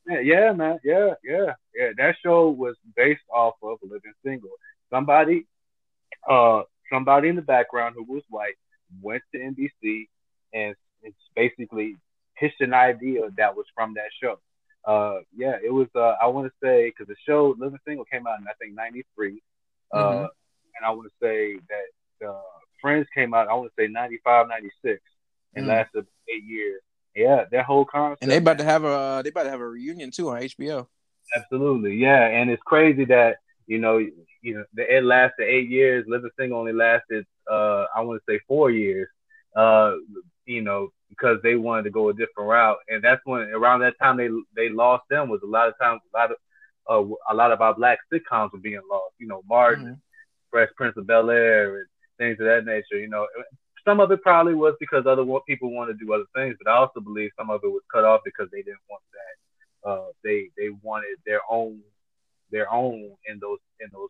yeah, yeah, man. Yeah, yeah, yeah. That show was based off of Living Single. Somebody, uh, somebody in the background who was white went to NBC and it's basically pitched an idea that was from that show. Uh, yeah, it was. Uh, I want to say because the show Living Single came out in I think '93, uh, Mhm. and I want to say that uh, Friends came out. I want to say '95, '96, and Mm. lasted eight years. Yeah, that whole concept. And they about to have a they about to have a reunion too on HBO. Absolutely, yeah, and it's crazy that you know, you know, the, it lasted eight years. Living Single only lasted, uh, I want to say four years. Uh, you know, because they wanted to go a different route, and that's when around that time they they lost them was a lot of times a lot of uh, a lot of our black sitcoms were being lost. You know, Martin, Mhm. Fresh Prince of Bel Air, and things of that nature. You know, some of it probably was because other people wanted to do other things, but I also believe some of it was cut off because they didn't want that. Uh, they they wanted their own their own in those in those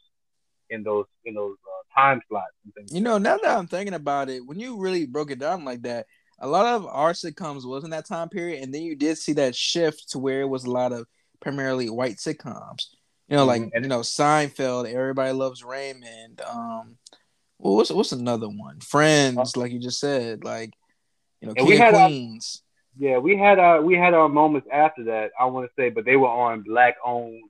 in those in those uh, time slots and things. You know, now that I'm thinking about it, when you really broke it down like that, a lot of our sitcoms was in that time period, and then you did see that shift to where it was a lot of primarily white sitcoms. You know, like Mhm. And- you know Seinfeld, Everybody Loves Raymond. Um, well, what's what's another one? Friends, like you just said, like you know, King we had our- Queens. Yeah, we had our we had our moments after that. I want to say, but they were on black owned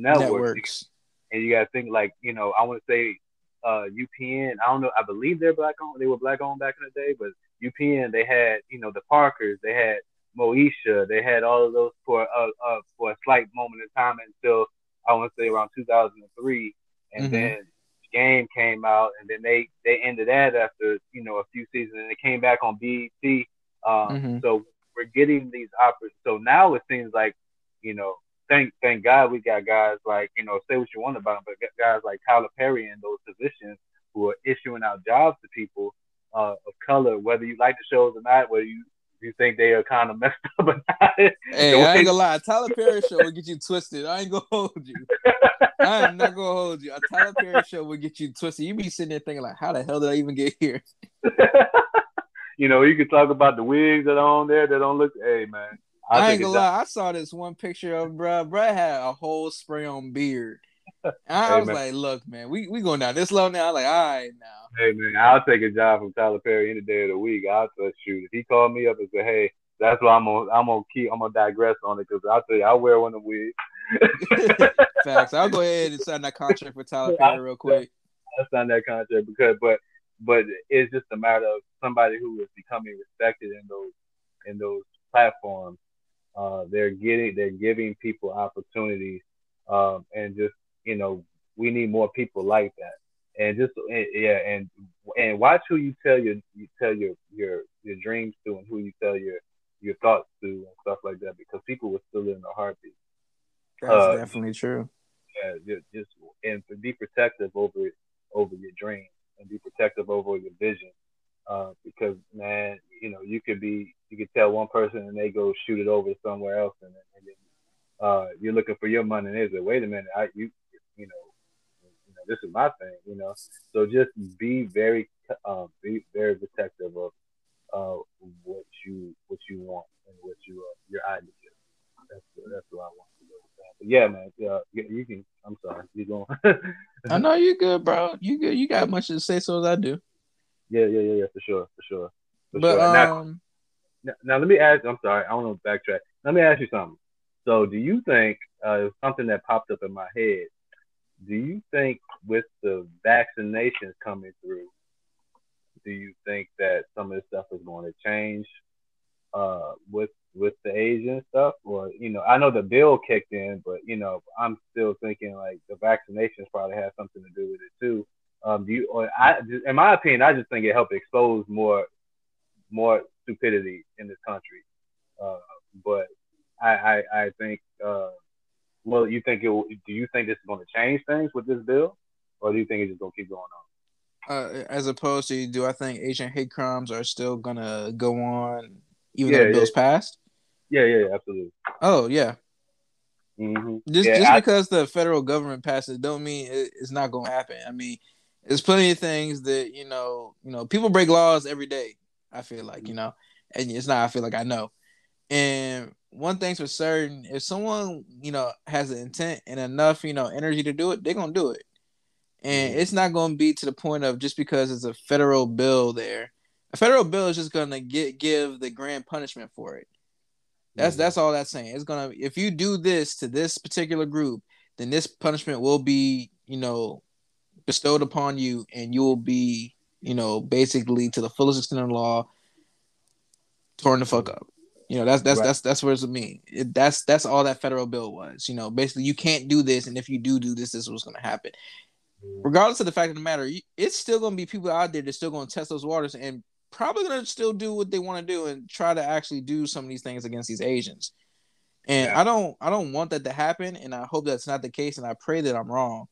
networks. networks. and you got to think like you know I want to say uh, UPN. I don't know. I believe they're black owned. They were black owned back in the day, but UPN they had you know the Parkers. They had Moesha. They had all of those for uh, uh for a slight moment in time until I want to say around 2003, and Mhm. then Game came out, and then they they ended that after you know a few seasons, and it came back on BET. Um, Mhm. So we're getting these offers. So now it seems like you know thank thank God we got guys like you know say what you want about them, but guys like Tyler Perry in those positions who are issuing out jobs to people uh, of color, whether you like the shows or not, whether you you think they are kind of messed up or not. Hey, I ain't gonna lie. Tyler Perry show will get you twisted. I ain't gonna hold you. I am not gonna hold you. A Tyler Perry show will get you twisted. You be sitting there thinking like, how the hell did I even get here? you know, you can talk about the wigs that are on there that don't look. Hey man, I'll I ain't a gonna lie. I saw this one picture of bruh. Bruh had a whole spray on beard. I Hey, was man. like, look, man, we we going down this low now. I'm like, all right now. Hey man, I'll take a job from Tyler Perry any day of the week. I'll tell shoot. If he called me up and said, "Hey, that's why I'm gonna I'm gonna keep I'm gonna digress on it," because I'll tell you, I'll wear one of the wigs. Facts. I'll go ahead and sign that contract for Tyler Perry real quick. I'll sign that contract because, but but it's just a matter of somebody who is becoming respected in those in those platforms. Uh, they're getting they're giving people opportunities, um, and just you know we need more people like that. And just and- yeah, and and watch who you tell your you tell your your your dreams to, and who you tell your your thoughts to, and stuff like that, because people will still in the heartbeat. That's Uh, definitely true. yeah, just and be protective over over your dreams and be protective over your vision. Uh, because man, you know, you could be you could tell one person and they go shoot it over somewhere else, and, and then uh, you're looking for your money, and they say, wait a minute, I you you know, you know, this is my thing, you know. So just be very um, be very protective of uh, what you what you want and what you uh, your ideas. That's that's what I want to do. with that. But yeah, man. Yeah, you you can. I'm sorry. You going? I know you're good, bro. You good. You got much to say so as I do. Yeah, yeah, yeah, yeah. For sure, for sure. For But sure. now, um, now, now let me ask. I'm sorry. I want to backtrack. Let me ask you something. So, do you think uh, something that popped up in my head? Do you think with the vaccinations coming through, do you think that some of this stuff is going to change uh, with with the Asian stuff, or you know, I know the bill kicked in, but you know, I'm still thinking like the vaccinations probably has something to do with it too. Um, do you? Or I, in my opinion, I just think it helped expose more, more stupidity in this country. Uh, but I, I, I think. Uh, well, you think it? Will, do you think this is going to change things with this bill, or do you think it's just going to keep going on? Uh, as opposed to, do I think Asian hate crimes are still gonna go on even Yeah, though the yeah. bill's passed? Yeah, yeah, absolutely. Oh yeah, hmm just Yeah, just I- because the federal government passed it, don't mean it, it's not gonna happen. I mean, there's plenty of things that you know, you know, people break laws every day. I feel like you know, and it's not. I feel like I know. And one thing's for certain: if someone you know has the intent and enough you know energy to do it, they're gonna do it. And Mhm. it's not gonna be to the point of just because it's a federal bill there. A federal bill is just gonna get give the grand punishment for it. That's Mhm. that's all that's saying. It's gonna if you do this to this particular group, then this punishment will be, you know, bestowed upon you, and you will be, you know, basically to the fullest extent of the law, torn the fuck up. You know, that's that's Right. that's that's what it's mean. It, that's that's all that federal bill was. You know, basically you can't do this, and if you do do this, this is what's gonna happen. Mhm. Regardless of the fact of the matter, it's still gonna be people out there that's still gonna test those waters and probably gonna still do what they want to do and try to actually do some of these things against these Asians. And Yeah. I don't I don't want that to happen, and I hope that's not the case, and I pray that I'm wrong.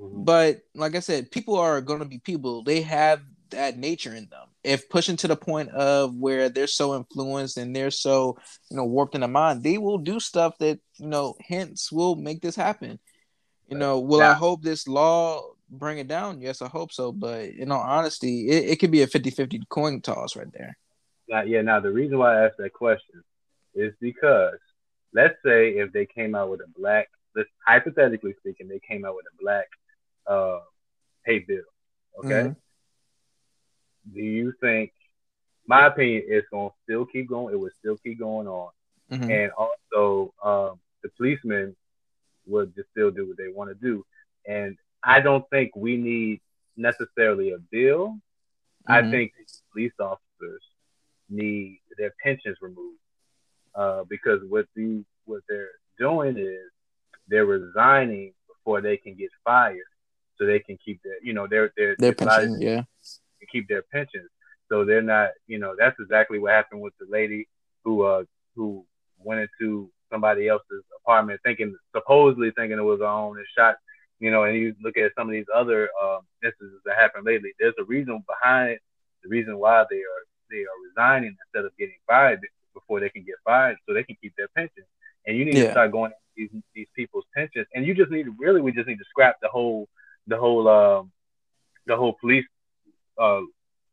Mhm. But like I said, people are gonna be people. They have that nature in them. If pushing to the point of where they're so influenced and they're so you know warped in the mind, they will do stuff that you know hence will make this happen. You know, will I hope this law bring it down? Yes, I hope so. But in all honesty, it, it could be a 50-50 coin toss right there. Now, yeah. Now, the reason why I asked that question is because let's say if they came out with a black, let's hypothetically speaking, they came out with a black uh, hate bill. Okay. Mhm. Do you think? My opinion is going to still keep going. It will still keep going on, Mhm. and also um, the policemen would just still do what they want to do. And I don't think we need necessarily a bill. I Mhm. think police officers need their pensions removed uh, because what the what they're doing is they're resigning before they can get fired, so they can keep their you know their their Their pension, yeah. keep their pensions. So they're not, you know, that's exactly what happened with the lady who uh who went into somebody else's apartment thinking supposedly thinking it was her own and shot, you know, and you look at some of these other um instances that happened lately. There's a reason behind the reason why they are they are resigning instead of getting fired before they can get fired so they can keep their pensions. And you need Yeah. to start going these these people's pensions. And you just need to really we just need to scrap the whole the whole um the whole police uh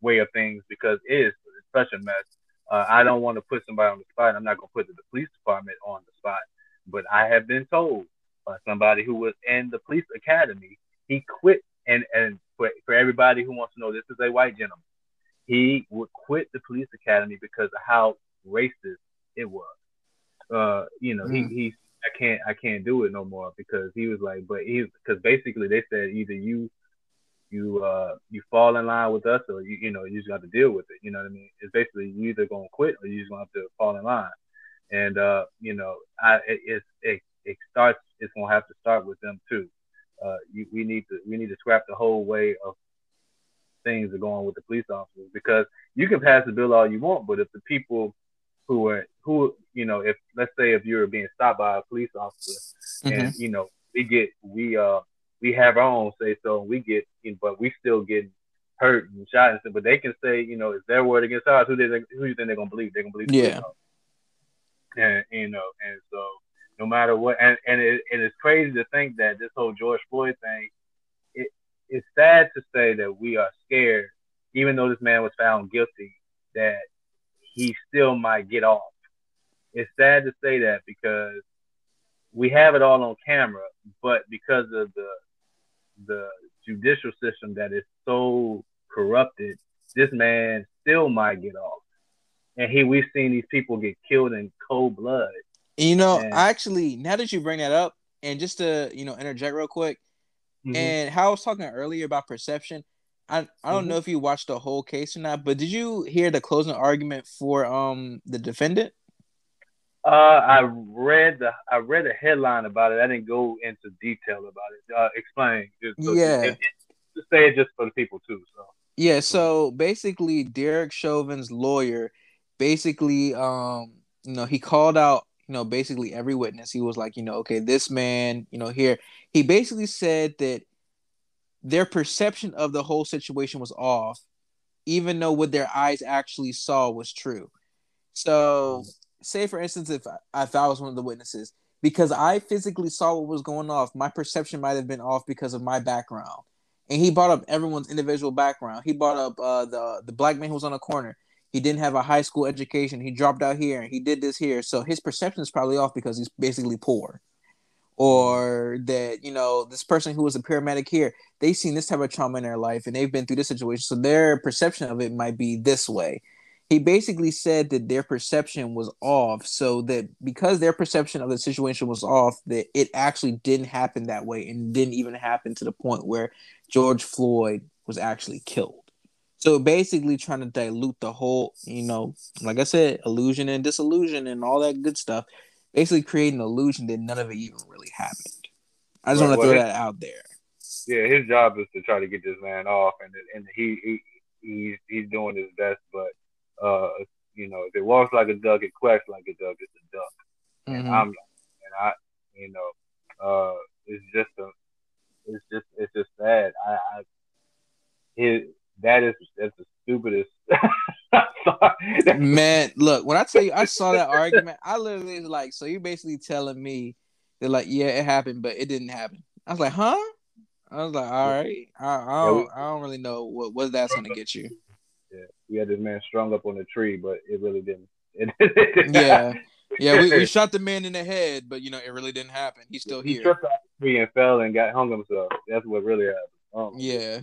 way of things because it is it's such a mess. Uh, I don't want to put somebody on the spot. I'm not going to put the, the police department on the spot, but I have been told by somebody who was in the police academy, he quit. And and for, for everybody who wants to know, this is a white gentleman. He would quit the police academy because of how racist it was. Uh, you know, Mm. he he I can't I can't do it no more because he was like, but he because basically they said either you you uh you fall in line with us or you you know you just got to deal with it. You know what I mean? It's basically you either gonna quit or you just gonna have to fall in line. And uh, you know, I it it it, starts it's gonna have to start with them too. Uh, you, we need to we need to scrap the whole way of things are going with the police officers because you can pass the bill all you want, but if the people who are who you know if let's say if you're being stopped by a police officer and you know we get we uh we have our own say so and we get but we still get hurt and shot and stuff but they can say you know it's their word against ours who they who you think they're gonna believe? They're gonna believe Yeah. and you know and so no matter what and and, it, and it's crazy to think that this whole George Floyd thing it it's sad to say that we are scared even though this man was found guilty that he still might get off it's sad to say that because we have it all on camera, but because of the the judicial system that is so corrupted, this man still might get off. And he we've seen these people get killed in cold blood. You know, And- actually, now that you bring that up, and just to you know interject real quick, Mhm. and how I was talking earlier about perception, I I don't Mhm. know if you watched the whole case or not, but did you hear the closing argument for um the defendant? Uh, I read the I read a headline about it. I didn't go into detail about it. Uh, explain. Just, so Yeah. It, just say it just for the people too. So. Yeah, so basically Derek Chauvin's lawyer basically um you know he called out you know basically every witness. He was like, you know, okay, this man, you know, here he basically said that their perception of the whole situation was off even though what their eyes actually saw was true. So, say for instance if I, if I was one of the witnesses because I physically saw what was going off, my perception might have been off because of my background and he brought up everyone's individual background. He brought up uh, the the black man who was on the corner. He didn't have a high school education. He dropped out here and he did this here. So his perception is probably off because he's basically poor. Or that, you know, this person who was a paramedic here, they've seen this type of trauma in their life and they've been through this situation. So their perception of it might be this way. He basically said that their perception was off. So that because their perception of the situation was off, that it actually didn't happen that way and didn't even happen to the point where George Floyd was actually killed. So basically trying to dilute the whole, you know, like I said, illusion and disillusion and all that good stuff. Basically creating an illusion that none of it even really happened. I just want to well, throw that out there. Yeah, his job is to try to get this man off, and and he, he he's he's doing his best. But uh, you know, if it walks like a duck, it quacks like a duck. It's a duck. and Mhm. I'm and I you know uh it's just a it's just it's just sad. I, I it that is that's the stupidest. Man, look, when I tell you I saw that argument, I literally was like, so you're basically telling me that like, yeah, it happened, but it didn't happen. I was like, huh? I was like, all right, I, I don't, I don't really know what what that's gonna get you. We had this man strung up on a tree, but it really didn't. It, Yeah, yeah, we, we shot the man in the head, but you know, it really didn't happen. He's still he here. tripped off the tree and fell and got hung himself. That's what really happened. Um, Yeah.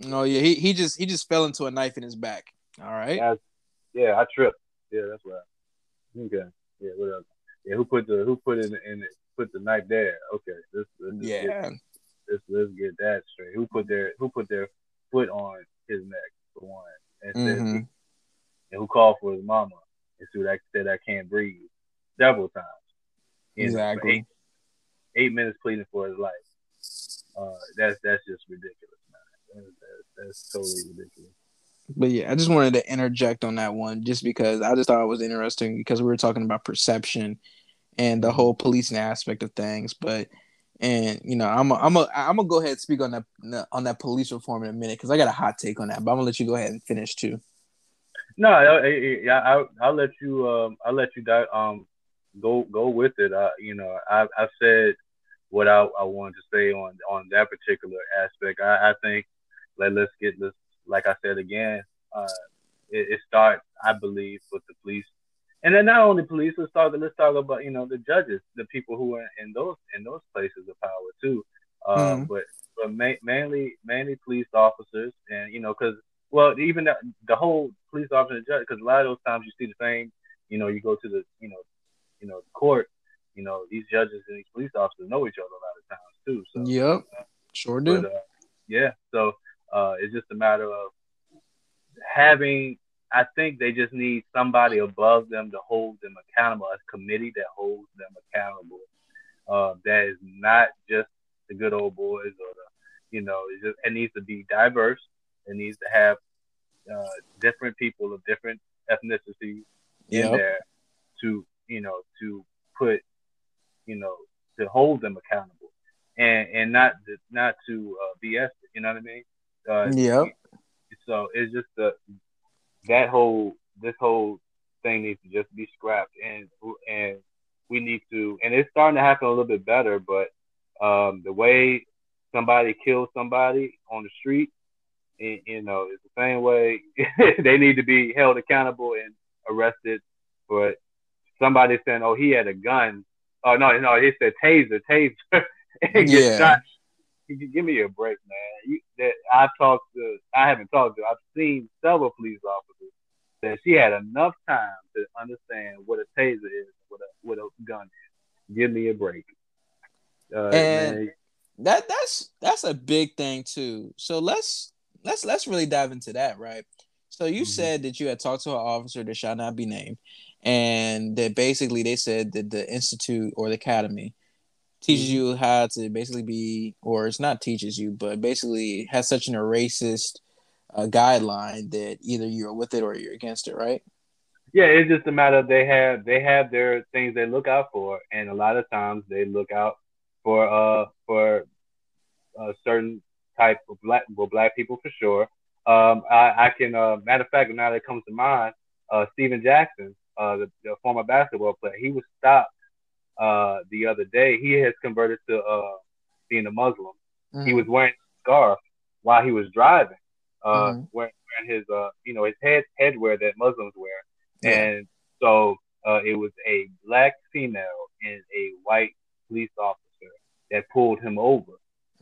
No, yeah, he, he just he just fell into a knife in his back. All right. Yeah, yeah, I tripped. Yeah, that's right. Okay. Yeah, whatever. Yeah, who put the who put in it put the knife there? Okay, let's, let's just get, Yeah. let's, let's get that straight. Who put their who put their foot on his neck for one, and said, Mhm. and who called for his mama and said I said I can't breathe several times. For Exactly. eight, eight minutes pleading for his life. Uh, that's that's just ridiculous, man. That's, that's, that's totally ridiculous. But yeah, I just wanted to interject on that one just because I just thought it was interesting because we were talking about perception and the whole policing aspect of things. But and you know, I'm a, I'm a, I'm gonna go ahead and speak on that on that police reform in a minute because I got a hot take on that. But I'm gonna let you go ahead and finish too. No, I, I, I, I'll, let you. Um, I'll let you. di- Um, go go with it. Uh, you know, I I said what I, I wanted to say on on that particular aspect. I, I think let let's get let's like I said again. Uh, it, it starts, I believe, with the police, and then not only police. Let's talk. Let's talk about you know the judges, the people who are in those in those places of power too. Uh, Mhm. But but ma- mainly mainly police officers, and you know because well, even the, the whole police officer and judge, because a lot of those times you see the same, you know, you go to the, you know, you know, court, you know, these judges and these police officers know each other a lot of times too. So, Yep, sure do. but, uh, yeah, so uh, it's just a matter of having. I think they just need somebody above them to hold them accountable, a committee that holds them accountable. Uh, that is not just the good old boys or the, you know, it, just, it needs to be diverse. It needs to have uh, different people of different ethnicities in there to, you know, to put, you know, to hold them accountable and and not to, not to uh, BS. it, You know what I mean? Uh, Yep. So it's just the that whole this whole thing needs to just be scrapped and and we need to and it's starting to happen a little bit better, but um, the way somebody kills somebody on the street, y- you know, it's the same way they need to be held accountable and arrested. But somebody saying, "Oh, he had a gun," oh no, no, he said taser, taser, and get Yeah. You give me a break, man. You, that I've talked to, I haven't talked to. I've seen several police officers that she had enough time to understand what a taser is, what a what a gun is. Give me a break. Uh, And- man, that that's that's a big thing too. So let's let's let's really dive into that, right? So you Mhm. said that you had talked to an officer that shall not be named, and that basically they said that the institute or the academy teaches you how to basically be, or it's not teaches you, but basically has such an racist uh, guideline that either you're with it or you're against it, right? Yeah, it's just a matter of they have they have their things they look out for, and a lot of times they look out for uh for a certain type of black well black people for sure. Um, I, I can uh, matter of fact now that comes to mind, uh, Stephen Jackson, uh, the, the former basketball player, he was stopped uh the other day. He has converted to uh being a Muslim. Mhm. He was wearing a scarf while he was driving, uh, Mhm. wearing, wearing his uh you know his head headwear that Muslims wear. Yeah. And so uh, it was a black female and a white police officer that pulled him over.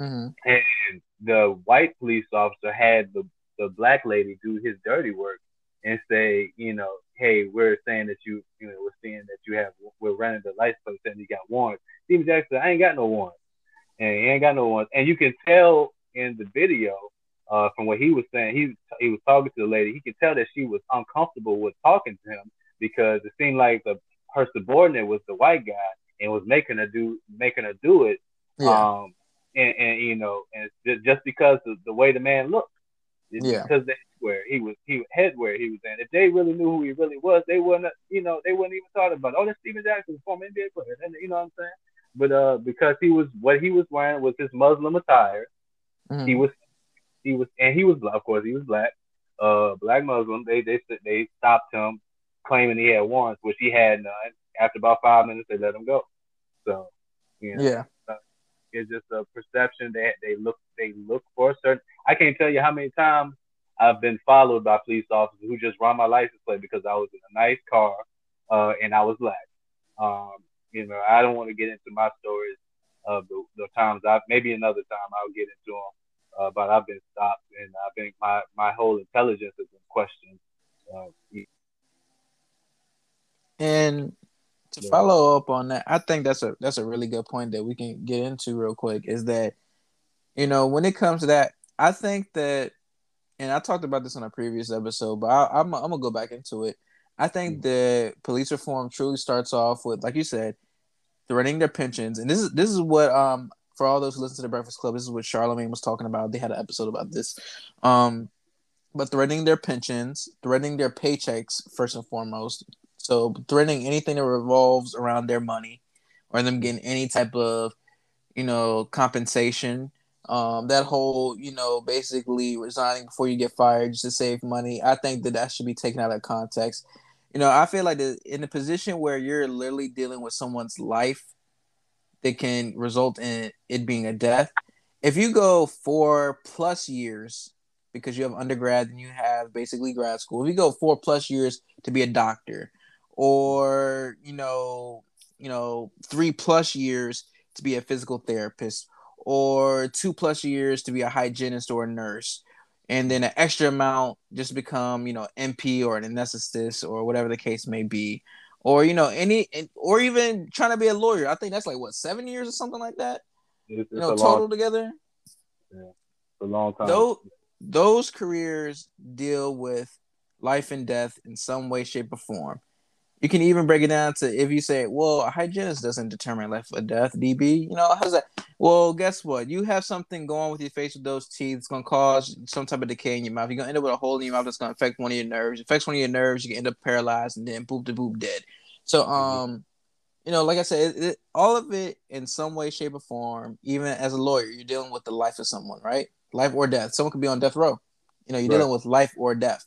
Mhm. And the white police officer had the, the black lady do his dirty work and say, you know, hey, we're saying that you, you know, we're seeing that you have, we're running the license plate saying you got warrants. Stephen Jackson I ain't got no warrants. And he ain't got no warrants. And you can tell in the video uh, from what he was saying, he he was talking to the lady. He could tell that she was uncomfortable with talking to him because it seemed like the her subordinate was the white guy and was making her do making her do it. Yeah. Um, and, and you know, and just because of the way the man looked, It's Yeah. because the headwear he was he head where he was in. If they really knew who he really was, they wouldn't, you know, they wouldn't even thought about, oh, that's Stephen Jackson, former NBA player. And you know what I'm saying? But uh, because he was what he was wearing was his Muslim attire. Mhm. He was he was and he was black. Of course, he was black. Uh, black Muslim. They they they stopped him, claiming he had warrants, which he had none. After about five minutes, they let him go. So, you know, yeah. it's just a perception that they look they look for a certain. I can't tell you how many times I've been followed by police officers who just run my license plate because I was in a nice car uh, and I was black. Um, you know, I don't want to get into my stories of the, the times I maybe another time I'll get into them. Uh, but I've been stopped and I've been my my whole intelligence has been questioned. Uh, And to Yeah. follow up on that, I think that's a that's a really good point that we can get into real quick. Is that you know when it comes to that, I think that, and I talked about this on a previous episode, but I, I'm I'm gonna go back into it. I think that police reform truly starts off with, like you said, threatening their pensions, and this is this is what um for all those who listen to the Breakfast Club, this is what Charlamagne was talking about. They had an episode about this. Um, but threatening their pensions, threatening their paychecks first and foremost. So threatening anything that revolves around their money or them getting any type of, you know, compensation. Um, that whole, you know, basically resigning before you get fired just to save money. I think that that should be taken out of context. You know, I feel like the, in a position where you're literally dealing with someone's life that can result in it being a death. If you go four plus years because you have undergrad and you have basically grad school, if you go four plus years to be a doctor, or you know, you know, three plus years to be a physical therapist, or two plus years to be a hygienist or a nurse, and then an extra amount just become, you know, NP or an anesthetist or whatever the case may be or you know any or even trying to be a lawyer. I think that's like what seven years or something like that? It's, you know total long, together? A long time. those those careers deal with life and death in some way shape or form you can even break it down to if you say well a hygienist doesn't determine life or death db you know how's that? Well guess what? You have something going with your face with those teeth it's going to cause some type of decay in your mouth. You're going to end up with a hole in your mouth that's going to affect one of your nerves. It affects one of your nerves you can end up paralyzed and then boop to boop dead. So um you know like i said it, it, all of it in some way shape or form even as a lawyer you're dealing with the life of someone right? Life or death. Someone could be on death row. You know you're Right. dealing with life or death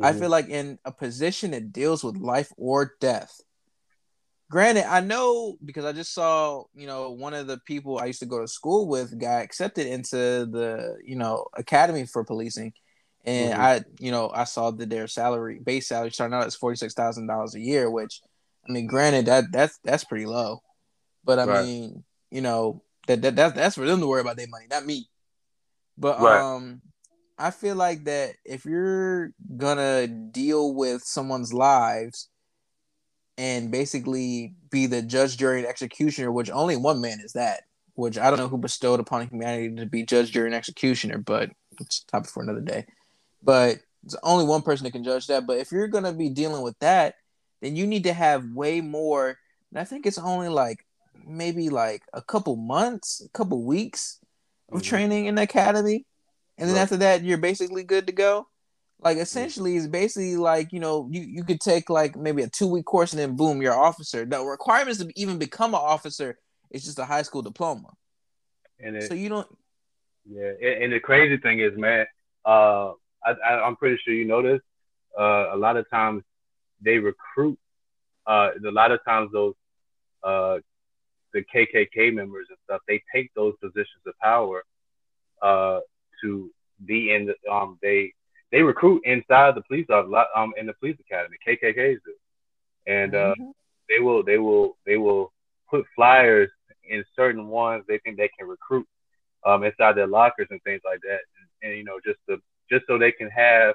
I Mhm. feel like in a position that deals with life or death. Granted, I know because I just saw, you know, one of the people I used to go to school with got accepted into the, you know, academy for policing. And Mhm. I, you know, I saw that their salary, base salary starting out as forty six thousand dollars a year, which I mean, granted, that that's that's pretty low. But I Right. mean, you know, that, that that that's for them to worry about their money, not me. But Right. um I feel like that if you're gonna deal with someone's lives and basically be the judge, jury, and executioner, which only one man is that, which I don't know who bestowed upon humanity to be judge, jury, and executioner, but it's a topic for another day. But it's only one person that can judge that. But if you're gonna be dealing with that, then you need to have way more. And I think it's only like maybe like a couple months, a couple weeks of Mhm. training in the academy, and then Right. after that, you're basically good to go. Like essentially, it's basically like you know you you could take like maybe a two week course and then boom, you're an officer. The requirements to even become an officer is just a high school diploma. And it, So you don't. Yeah, and, the crazy thing is, man, uh, I, I, I'm pretty sure you know this. Uh, a lot of times they recruit. Uh, a lot of times those uh, the KKK members and stuff, they take those positions of power uh, to be in the um they they recruit inside the police office um in the police academy. KKKs do, and uh, Mhm. they will they will they will put flyers in certain ones they think they can recruit um, inside their lockers and things like that, and, and you know just to just so they can have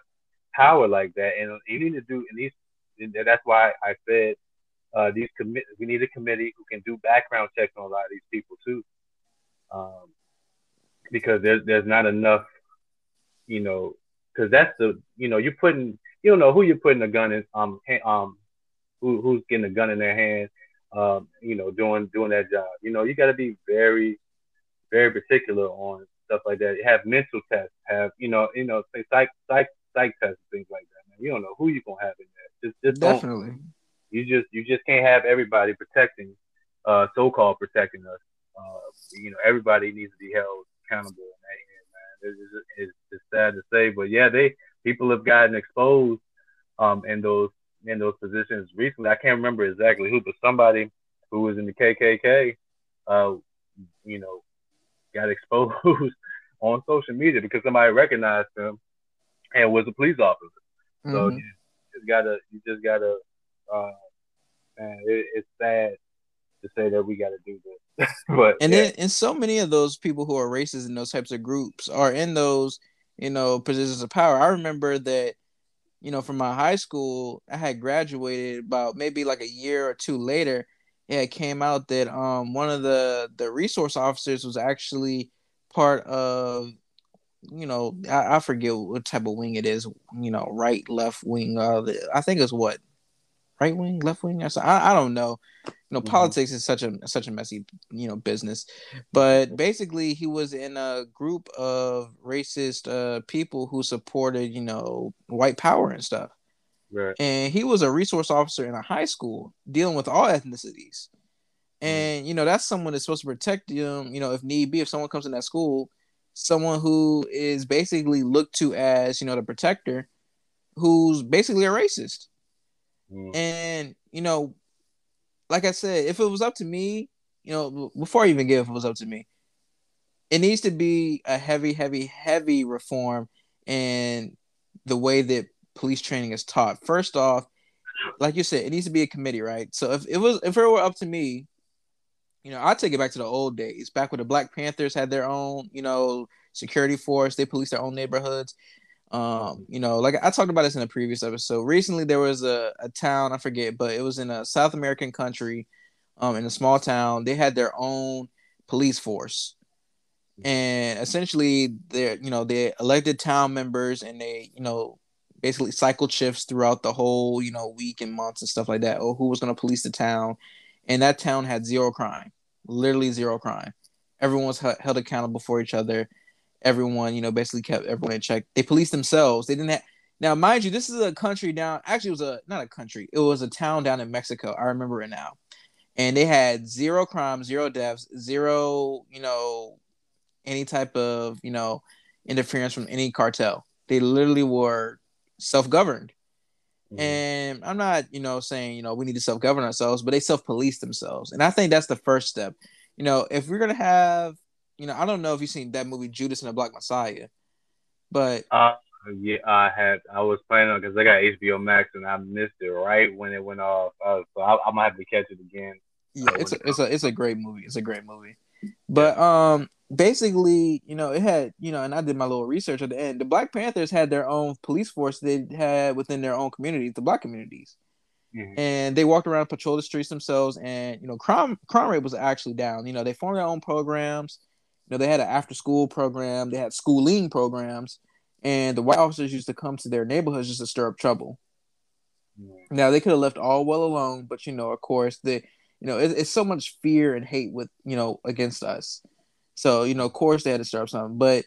power like that. And you need to do and these and that's why I said uh, these commit we need a committee who can do background checks on a lot of these people too, um, because there's there's not enough, you know, because that's the you know you're putting you don't know who you're putting a gun in um um who who's getting a gun in their hand um you know doing doing that job. You know you got to be very very particular on stuff like that. Have mental tests have you know you know say psych psych psych tests and things like that man. You don't know who you're gonna have in there. Just just don't. Definitely. you just you just can't have everybody protecting uh so-called protecting us. Uh you know everybody needs to be held accountable in that end man. It's, it's, it's sad to say but yeah they people have gotten exposed um in those in those positions recently. I can't remember exactly who but somebody who was in the kkk uh you know got exposed on social media because somebody recognized him and was a police officer. So Mhm. you just gotta, you just gotta, uh, man, it, it's sad to say that we gotta do this, but and yeah, then and so many of those people who are racist in those types of groups are in those you know positions of power. I remember that you know from my high school i had graduated about maybe like a year or two later. It came out that um one of the the resource officers was actually part of you know i, I forget what type of wing it is you know right left wing uh i think it's what? Right wing left wing? I, I don't know know Mhm. politics is such a such a messy you know business. But basically he was in a group of racist uh people who supported you know white power and stuff. Right, and he was a resource officer in a high school dealing with all ethnicities. And you know that's someone that's supposed to protect them you know if need be if someone comes in that school someone who is basically looked to as you know the protector who's basically a racist. Mm. and you know, like I said, if it was up to me, you know, before I even give, if it was up to me, it needs to be a heavy, heavy, heavy reform in the way that police training is taught. First off, like you said, it needs to be a committee, right? So if it was, if it were up to me, you know, I'd take it back to the old days, back when the Black Panthers had their own, you know, security force. They police their own neighborhoods. Um, you know, like I talked about this in a previous episode. Recently, there was a, a town I forget, but it was in a South American country, um, in a small town. They had their own police force, and essentially, they're you know they elected town members, and they you know basically cycled shifts throughout the whole you know week and months and stuff like that. Or who was going to police the town, and that town had zero crime, literally zero crime. Everyone was he- held accountable for each other everyone, you know, basically kept everyone in check. They policed themselves. They didn't have now, mind you, this is a country down. Actually, it was a not a country. It was a town down in Mexico. I remember it now. And they had zero crime, zero deaths, zero, you know, any type of, you know, interference from any cartel. They literally were self-governed. Mhm. And I'm not, you know, saying, you know, we need to self-govern ourselves, but they self-police themselves. And I think that's the first step. You know, if we're gonna have, you know, I don't know if you've seen that movie Judas and the Black Messiah, but uh, yeah, I had, I was planning on because I got HBO Max and I missed it right when it went off, uh, so I, I'm gonna have to catch it again. yeah, it's a, it's a it's a great movie. It's a great movie. But um basically, you know, it had, you know, and I did my little research at the end. The Black Panthers had their own police force they had within their own communities, the black communities. Mhm. And they walked around, patrol the streets themselves, and you know, crime crime rate was actually down. You know, they formed their own programs. You know, they had an after school program, they had schooling programs, and the white officers used to come to their neighborhoods just to stir up trouble. Now they could have left all well alone, but you know, of course, the you know, it, it's so much fear and hate with you know against us. So you know, of course, they had to stir up something. But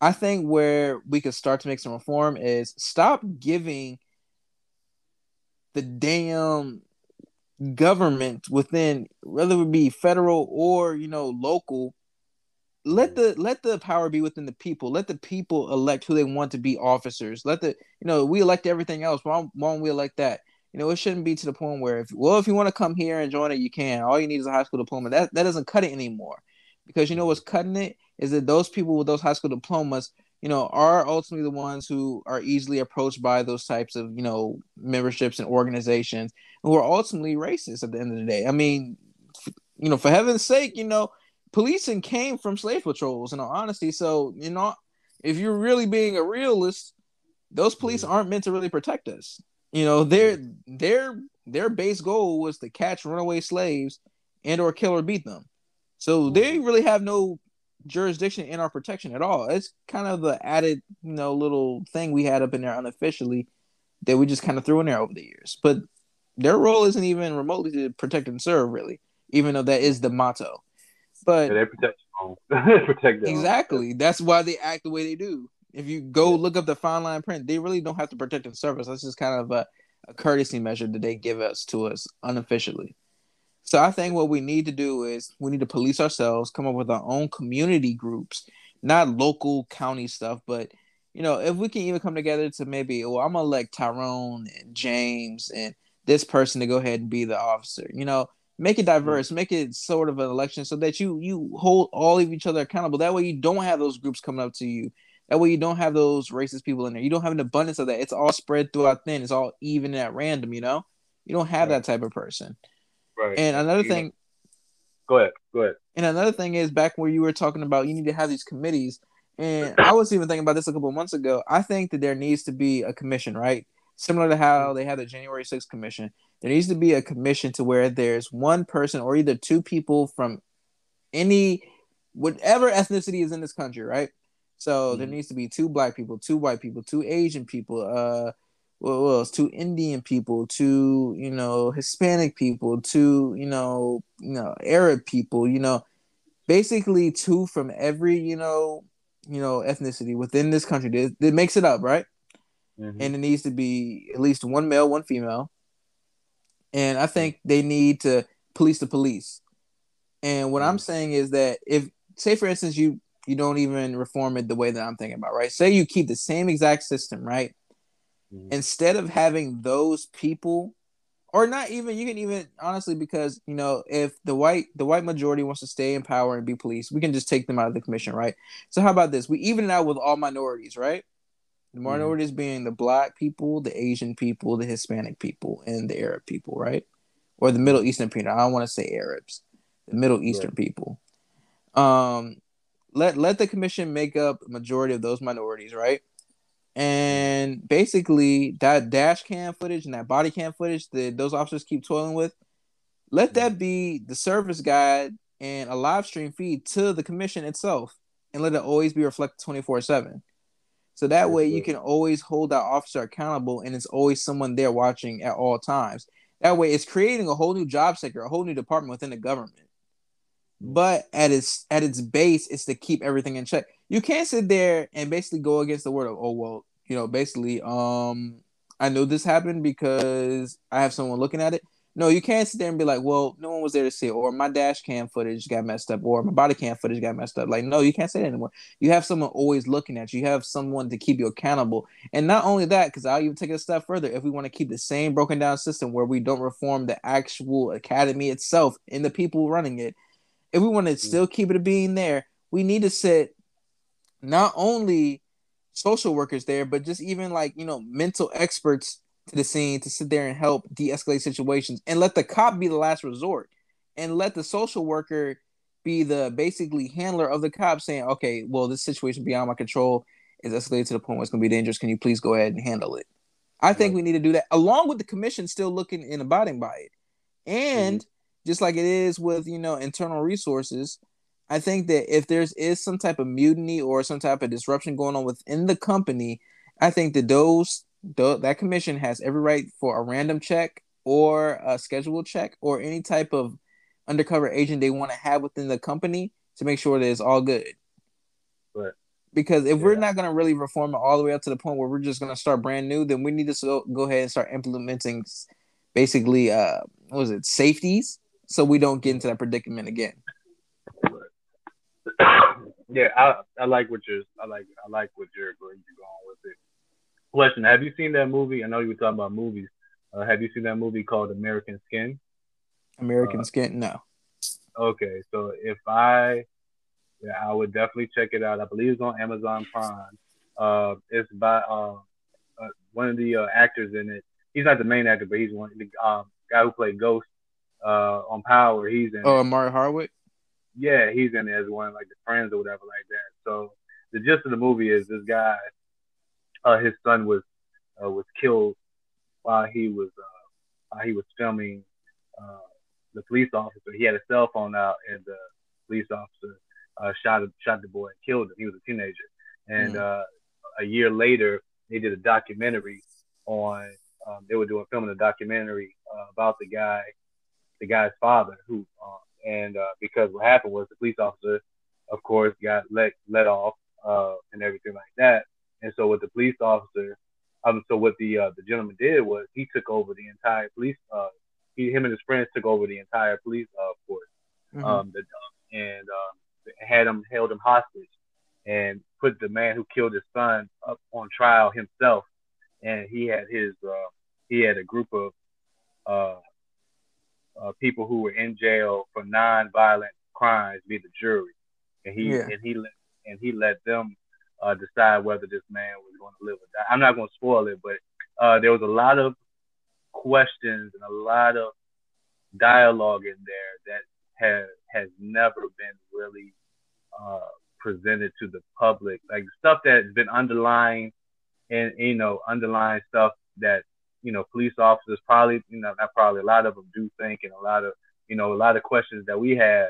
I think where we could start to make some reform is stop giving the damn government within whether it be federal or you know local let the let the power be within the people. Let the people elect who they want to be officers. Let the you know we elect everything else. Why, why don't we elect that? You know it shouldn't be to the point where if well if you want to come here and join it you can. All you need is a high school diploma. That, that doesn't cut it anymore. Because you know what's cutting it? Is that those people with those high school diplomas you know are ultimately the ones who are easily approached by those types of you know memberships and organizations who are ultimately racist at the end of the day. I mean you know for heaven's sake you know policing came from slave patrols in all honesty. So you know if you're really being a realist those police aren't meant to really protect us. You know their their their base goal was to catch runaway slaves and or kill or beat them. So they really have no jurisdiction in our protection at all. It's kind of the added you know little thing we had up in there unofficially that we just kind of threw in there over the years. But their role isn't even remotely to protect and serve really even though that is the motto but Yeah, they protect they protect exactly. That's why they act the way they do. If you go look up the fine line print they really don't have to protect the service. that's just kind of a, a courtesy measure that they give us to us unofficially. So i think what we need to do is we need to police ourselves come up with our own community groups not local county stuff but you know if we can even come together to maybe well i'm gonna elect tyrone and james and this person to go ahead and be the officer you know make it mm-hmm. diverse make it sort of an election so that you you hold all of each other accountable that way you don't have those groups coming up to you that way you don't have those racist people in there you don't have an abundance of that it's all spread throughout thin it's all even at random you know you don't have that type of person Right. and another know- thing Go ahead. Go ahead. and another thing is back where you were talking about you need to have these committees. And I was even thinking about this a couple of months ago. I think that there needs to be a commission, right? Similar to how mm-hmm. they had the January 6th commission. There needs to be a commission to where there's one person or either two people from any whatever ethnicity is in this country, right? So there Mhm. needs to be two black people, two white people, two Asian people, uh what else? Two Indian people, two, you know, Hispanic people, two, you know, you know, Arab people, you know, basically two from every, you know, you know, ethnicity within this country. That, that makes it up, right? Mhm. And it needs to be at least one male, one female. And I think they need to police the police. And what I'm saying is that if, say, for instance, you you don't even reform it the way that I'm thinking about, right? Say you keep the same exact system, right? Mhm. Instead of having those people, or not even, you can even honestly, because you know, if the white the white majority wants to stay in power and be police, we can just take them out of the commission, right? So how about this? We even it out with all minorities, right? The minorities being the black people, the Asian people, the Hispanic people, and the Arab people, right? Or the Middle Eastern people. I don't want to say Arabs, the Middle Eastern people. Um, let let the commission make up a majority of those minorities, right? And basically, that dash cam footage and that body cam footage that those officers keep toiling with, let that be the service guide and a live stream feed to the commission itself, and let it always be reflected twenty four seven. So that way you can always hold that officer accountable, and it's always someone there watching at all times. That way, it's creating a whole new job sector, a whole new department within the government. But at its at its base, it's to keep everything in check. You can't sit there and basically go against the word of, oh well, you know, basically, um, I know this happened because I have someone looking at it. No, you can't sit there and be like, well, no one was there to see it, or my dash cam footage got messed up, or my body cam footage got messed up. Like, no, you can't say that anymore. You have someone always looking at you. You have someone to keep you accountable. And not only that, because I'll even take it a step further. If we want to keep the same broken down system where we don't reform the actual academy itself and the people running it, if we want to mm. still keep it being there, we need to set not only social workers there, but just even like, you know, mental experts to the scene to sit there and help de-escalate situations and let the cop be the last resort and let the social worker be the basically handler of the cop saying, okay, well, this situation beyond my control is escalated to the point where it's going to be dangerous. Can you please go ahead and handle it? I think Right. we need to do that along with the commission still looking and abiding by it. And mm-hmm. just like it is with, you know, internal resources, I think that if there's is some type of mutiny or some type of disruption going on within the company, I think that those th- that commission has every right for a random check or a scheduled check or any type of undercover agent they want to have within the company to make sure that it's all good. Right. Because if we're not going to really reform it all the way up to the point where we're just going to start brand new, then we need to so, go ahead and start implementing basically, uh, what was it, safeties, so we don't get into that predicament again. yeah, I I like what you're I like I like what you're you're going with it. Question: Have you seen that movie? I know you were talking about movies. Uh, have you seen that movie called American Skin? American Uh, skin, no. Okay, so if I, yeah, I would definitely check it out. I believe it's on Amazon Prime. Uh, it's by uh, uh, one of the uh, actors in it. He's not the main actor, but he's one the um, guy who played Ghost uh, on Power. He's in. Oh, it. Omari Hardwick. yeah, he's in it as one like the friends or whatever like that. So the gist of the movie is this guy, uh, his son was uh, was killed while he was uh, while he was filming uh, the police officer. He had a cell phone out, and the police officer uh, shot shot the boy and killed him. He was a teenager, and Mhm. uh, a year later they did a documentary on. Um, they were doing filming a documentary uh, about the guy, the guy's father, who uh, and uh, because what happened was the police officer, of course, got let let off uh, and everything like that. And so what the police officer, um, so what the uh, the gentleman did was he took over the entire police. Uh, he, him and his friends took over the entire police uh, force. Mhm. Um, the, and um, had him held him hostage and put the man who killed his son up on trial himself. And he had his uh, he had a group of uh, uh, people who were in jail for non-violent crimes be the jury, and he Yeah. and he let and he let them uh, decide whether this man was going to live or die. I'm not going to spoil it, but uh, there was a lot of questions and a lot of dialogue in there that has has never been really uh, presented to the public, like stuff that's been underlying and you know underlying stuff that you know police officers probably you know not probably a lot of them do think and a lot of you know a lot of questions that we have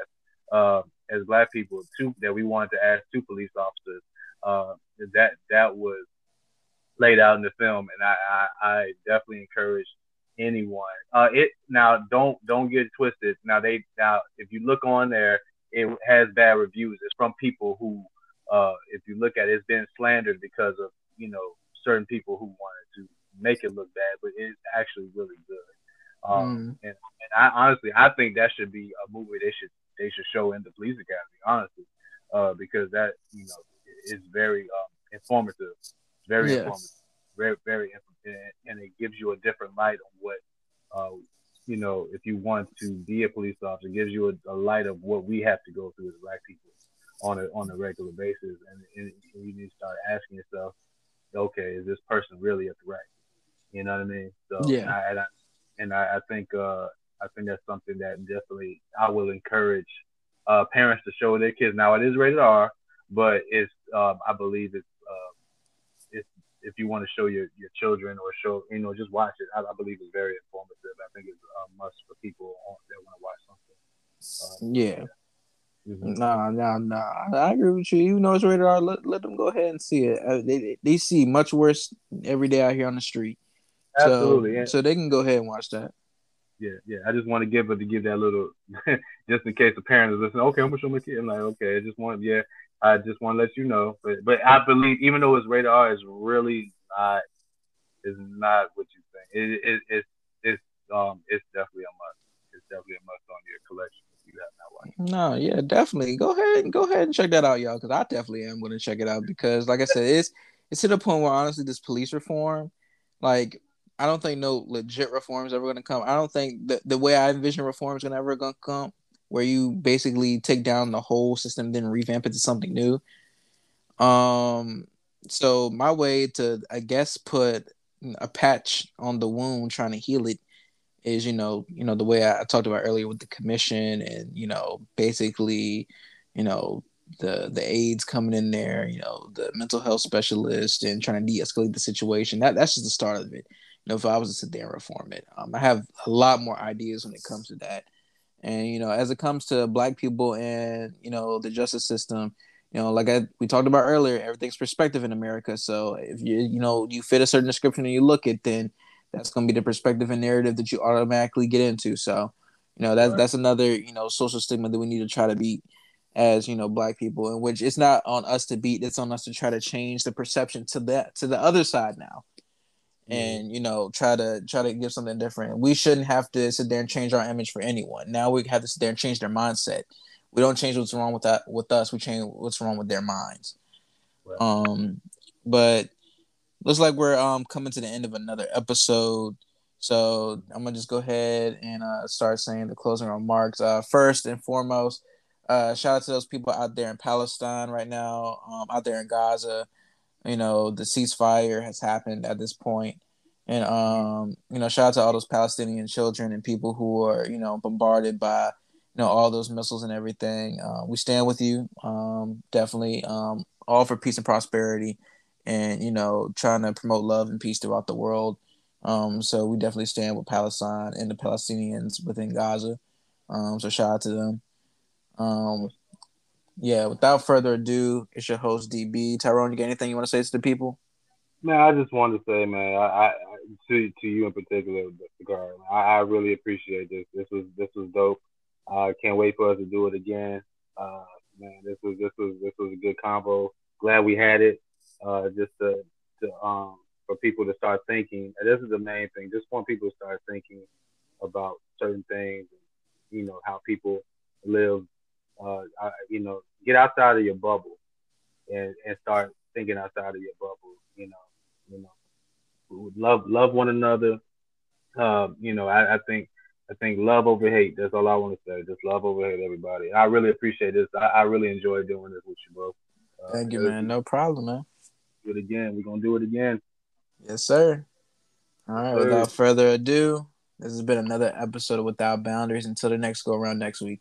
uh, as black people too that we wanted to ask to police officers uh, that that was laid out in the film and I, I, I definitely encourage anyone uh, it now don't don't get it twisted. Now they now if you look on there it has bad reviews. It's from people who uh, if you look at it it's been slandered because of you know certain people who wanted to make it look bad but it's actually really good. Um, Mm. and, and I honestly I think that should be a movie they should they should show in the police academy honestly uh, because that you know is very um, informative very Yes. informative very very inf- and it gives you a different light on what uh, you know if you want to be a police officer it gives you a, a light of what we have to go through as black people on a on a regular basis and, and you need to start asking yourself okay is this person really a threat you know what I mean so Yeah. and I, and I, and I, I think uh, I think that's something that definitely I will encourage uh, parents to show their kids. Now it is rated R, but it's um, I believe it's uh, it's if you want to show your, your children or show you know just watch it. I, I believe it's very informative. I think it's a must for people on, that want to watch something. Yeah. Mhm. Nah, nah, nah. I agree with you. Even though it's rated R, let, let them go ahead and see it. Uh, they they see much worse every day out here on the street. So, Absolutely, yeah. So they can go ahead and watch that. yeah, yeah. I just want to give it to give that little, just in case the parent is listening. Okay, I'm gonna show my kid. I'm like, okay, I just want, yeah, I just want to let you know. But but I believe, even though it's rated R, it's really not, is not what you think. It, it it's it's um it's definitely a must. It's definitely a must on your collection if you have not watched. No, yeah, definitely. Go ahead and go ahead and check that out, y'all, because I definitely am going to check it out because, like I said, it's it's to the point where honestly, this police reform, like, I don't think no legit reform is ever going to come. I don't think the the way I envision reform is going to ever going to come, where you basically take down the whole system, then revamp it to something new. Um, so my way to, I guess, put a patch on the wound, trying to heal it, is you know you know the way I talked about earlier with the commission and you know basically you know the the aides coming in there you know the mental health specialist and trying to de-escalate the situation. That that's just the start of it. You know if I was to sit there and reform it um, I have a lot more ideas when it comes to that and you know as it comes to black people and you know the justice system you know, like I, we talked about earlier, everything's perspective in America. So if you you know you fit a certain description and you look it, then that's going to be the perspective and narrative that you automatically get into. So, you know, that's that's another you know social stigma that we need to try to beat as you know black people, in which it's not on us to beat; it's on us to try to change the perception to that to the other side now, and you know try to try to give something different. We shouldn't have to sit there and change our image for anyone. Now we have to sit there and change their mindset. We don't change what's wrong with that with us. We change what's wrong with their minds. Right. Um, but looks like we're um coming to the end of another episode. So I'm gonna just go ahead and uh, start saying the closing remarks. Uh, first and foremost, uh, shout out to those people out there in Palestine right now, um, out there in Gaza. You know, the ceasefire has happened at this point, and um, you know, shout out to all those Palestinian children and people who are you know bombarded by you know all those missiles and everything. Uh, we stand with you, um, definitely, um, all for peace and prosperity, and you know, trying to promote love and peace throughout the world. Um, so we definitely stand with Palestine and the Palestinians within Gaza. Um, so shout out to them. Um, yeah, without further ado, it's your host DB. Tyrone, you got anything you want to say to the people? Man, I just wanted to say, man, I, I to to you in particular, Cigar, I, I really appreciate this. This was this was dope. I uh, can't wait for us to do it again. Uh, man, this was this was this was a good combo. Glad we had it. Uh, just to to um for people to start thinking. And this is the main thing. Just want people to start thinking about certain things. You know how people live. Uh, I, you know, get outside of your bubble and and start thinking outside of your bubble. You know, you know, love love one another. Uh, you know, I, I think I think love over hate. That's all I want to say. Just love over hate, everybody. I really appreciate this. I, I really enjoy doing this with you, bro. Uh, Thank you, man. No problem, man. Do it again. We're gonna do it again. Yes, sir. All right. Sir. Without further ado, this has been another episode of Without Boundaries. Until the next go around next week.